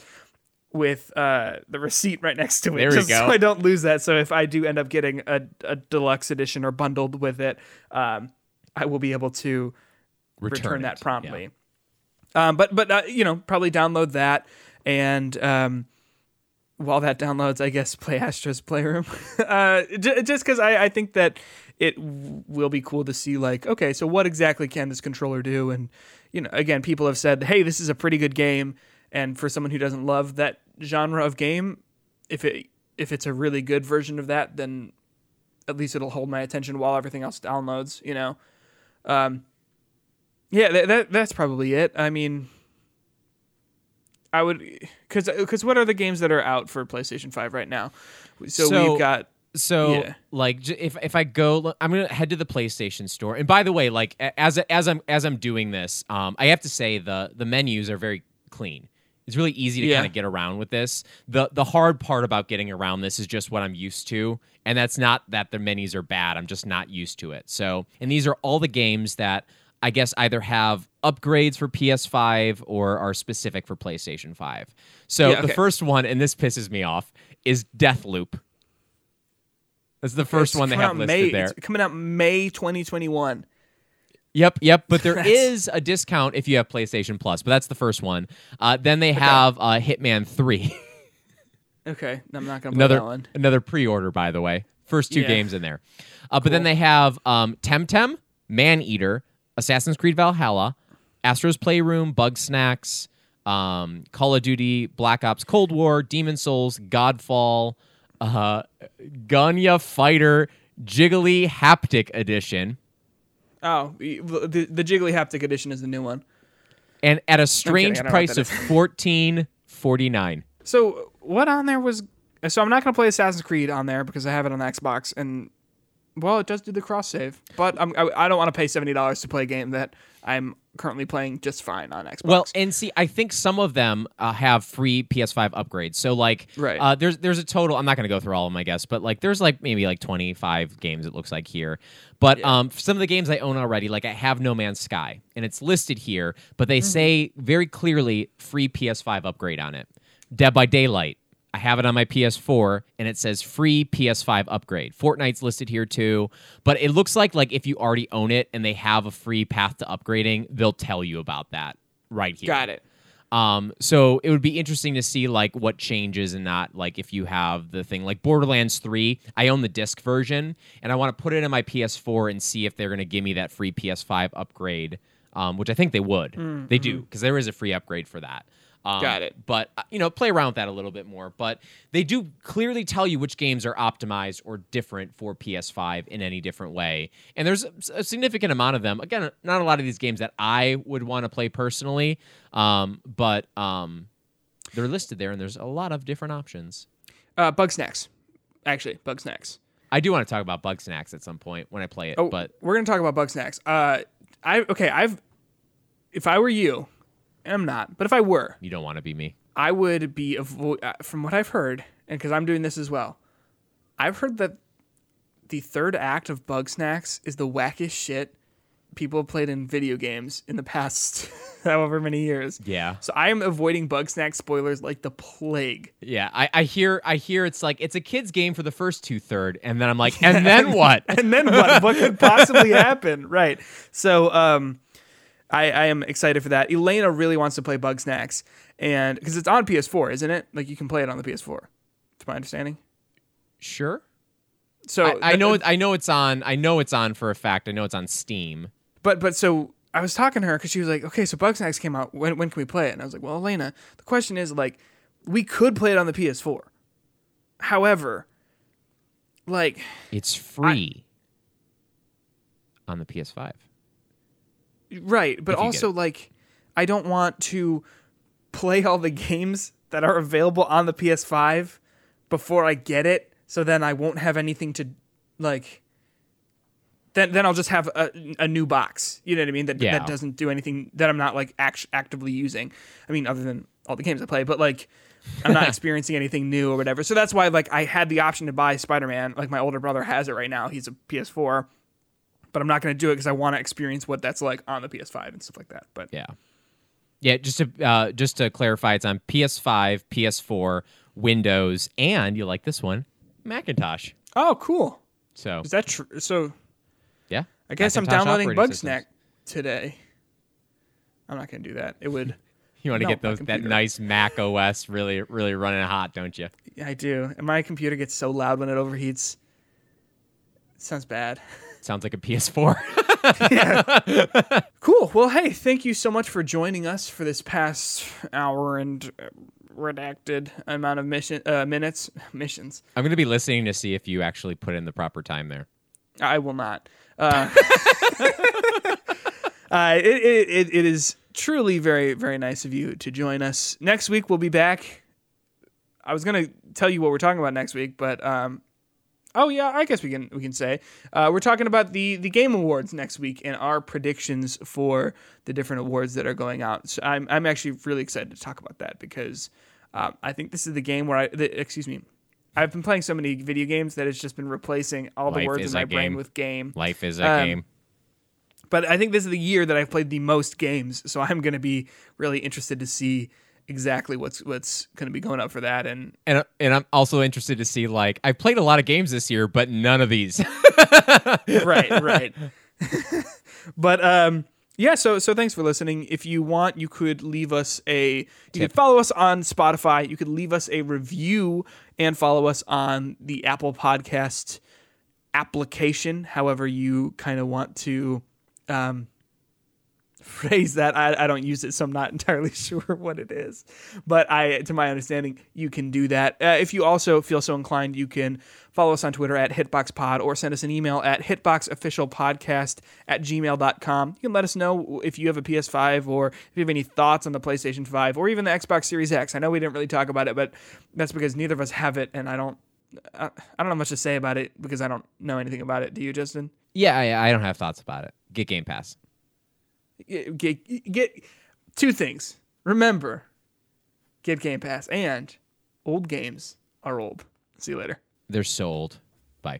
with uh the receipt right next to it. There we just go. So I don't lose that. So if I do end up getting a, a deluxe edition or bundled with it, um, I will be able to return, that it. promptly. Um, but but uh, you know probably download that and um, while that downloads, I guess play Astro's Playroom. *laughs* uh, j- just because I, I think that it w- will be cool to see like okay, so what exactly can this controller do? And you know, again, people have said, hey, this is a pretty good game, and for someone who doesn't love that genre of game, if it if it's a really good version of that, then at least it'll hold my attention while everything else downloads. You know. Um, yeah, that, that that's probably it. I mean, I would because because what are the games that are out for PlayStation Five right now? So, So- we've got So Yeah. like if if I go I'm going to head to the PlayStation store. And by the way, like as as I'm as I'm doing this, um I have to say the the menus are very clean. It's really easy to Yeah. kind of get around with this. The the hard part about getting around this is just what I'm used to, and that's not that the menus are bad. I'm just not used to it. So, and these are all the games that I guess either have upgrades for PS5 or are specific for PlayStation 5. So, Yeah, the first one and this pisses me off is Deathloop. That's the first it's one they have listed May, there. It's coming out May 2021. Yep, yep. But there *laughs* is a discount if you have PlayStation Plus. But that's the first one. Uh, then they have uh, Hitman Three, *laughs* Okay, I'm not gonna play another that one. another pre-order by the way. First two Yeah. games in there. Uh, But then they have um, Temtem, Man Eater, Assassin's Creed Valhalla, Astro's Playroom, Bugsnax, um, Call of Duty, Black Ops Cold War, Demon Souls, Godfall, uh, Goonya Fighter, Jiggly Haptic Edition. Oh, the, the Jiggly Haptic Edition is the new one. and at a strange I don't know what price of fourteen forty nine. So what on there was? So I'm not gonna play Assassin's Creed on there because I have it on the Xbox, and well, it does do the cross save. But I'm, I, I don't want to pay seventy dollars to play a game that I'm currently playing just fine on Xbox. Well, and see, I think some of them uh, have free PS5 upgrades. So like, Right. uh, there's there's a total. I'm not going to go through all of them, I guess, but like, there's like maybe like 25 games. It looks like here, but um, some of the games I own already, like I have No Man's Sky, and it's listed here, but they say very clearly free PS5 upgrade on it. Dead by Daylight. I have it on my PS4 and it says free PS5 upgrade. Fortnite's listed here too, but it looks like like if you already own it and they have a free path to upgrading, they'll tell you about that right here. got it. Um, so it would be interesting to see like what changes and not like if you have the thing like Borderlands 3. I own the disc version and I want to put it in my PS4 and see if they're going to give me that free PS5 upgrade, um, which I think they would. They do because there is a free upgrade for that. Um, Got it. But uh, you know, play around with that a little bit more. But they do clearly tell you which games are optimized or different for PS5 in any different way. And there's a, significant amount of them. Again, not a lot of these games that I would want to play personally, um, but um, they're listed there, and there's a lot of different options. Uh, Bugsnax, actually, Bugsnax. I do want to talk about Bugsnax at some point when I play it, Oh, but we're gonna talk about Bugsnax. Uh, I okay. I've if I were you, I'm not, but if I were, you don't want to be me. I would be avo- uh, from what I've heard, and because I'm doing this as well, I've heard that the third act of Bugsnax is the wackest shit people have played in video games in the past *laughs* however many years. Yeah. So I am avoiding Bugsnax spoilers like the plague. Yeah, I, I hear I hear it's like it's a kid's game for the first two third, and then I'm like, and then *laughs* what? and then what? what could possibly *laughs* happen? Right. So um, I, I am excited for that. Elena really wants to play Bugsnax, and because it's on PS4, isn't it? Like you can play it on the PS4. It's my understanding. Sure. So I, I know uh, it, I know it's on I know it's on for a fact. I know it's on Steam. But but so I was talking to her because she was like, okay, so Bugsnax came out. When when can we play it? And I was like, well, Elena, the question is like, we could play it on the PS4. However, like It's free on the PS5. Right, but If you get also like, I don't want to play all the games that are available on the PS5 before I get it. So then I won't have anything to like. Then, then I'll just have a, a new box. You know what I mean? That Yeah. that doesn't do anything that I'm not like act- actively using. I mean, other than all the games I play, but like I'm not *laughs* experiencing anything new or whatever. So that's why like I had the option to buy Spider Man. Like my older brother has it right now. He's a PS4, but I'm not going to do it because I want to experience what that's like on the PS5 and stuff like that. But Yeah. Yeah, just to uh, just to clarify, it's on PS5, PS4, Windows, and you like this one, Macintosh. oh, cool. So Is that true? So yeah, I guess I'm downloading Bugsnack systems. today. I'm not going to do that. It would. *laughs* You want to get those that nice Mac OS really really running hot, don't you? I do. And my computer gets so loud when it overheats. It sounds bad. *laughs* Sounds like a PS4. *laughs* *laughs* Cool. Well, hey, thank you so much for joining us for this past hour and uh, redacted amount of mission uh, minutes *laughs* missions. I'm going to be listening to see if you actually put in the proper time there. I will not. Uh, uh, it, it, it, it is truly very, very nice of you to join us. Next week, we'll be back. I was going to tell you what we're talking about next week, but um, oh yeah, I guess we can we can say uh, we're talking about the the game awards next week and our predictions for the different awards that are going out. So I'm I'm actually really excited to talk about that because um, I think this is the game where I the, excuse me. I've been playing so many video games that it's just been replacing all the words in my a brain with game. Life is a Um, game. But I think this is the year that I've played the most games, so I'm going to be really interested to see exactly what's what's going to be going up for that. And And and I'm also interested to see like I played a lot of games this year, but none of these. *laughs* right, right. *laughs* but um, yeah. So so thanks for listening. If you want, you could leave us a. You could follow us on Spotify. You could leave us a review and follow us on the Apple Podcast application. However, you kind of want to. Um, phrase that. I, I don't use it so i'm not *laughs* entirely sure what it is. But i to my understanding you can do that. Uh, if you also feel so inclined you can follow us on twitter at hitboxpod or send us an email at hitboxofficialpodcast at gmail.com you can let us know if you have a ps5 or if you have any thoughts on the playstation 5 or even the xbox series x. I know we didn't really talk about it but that's because neither of us have it and i don't I, I don't know much to say about it because i don't know anything about it. Do you justin? Yeah, I, I don't have thoughts about it. Get Game Pass. Get, get, two things. Remember, get Game Pass and old games are old. See you later. They're sold. Bye.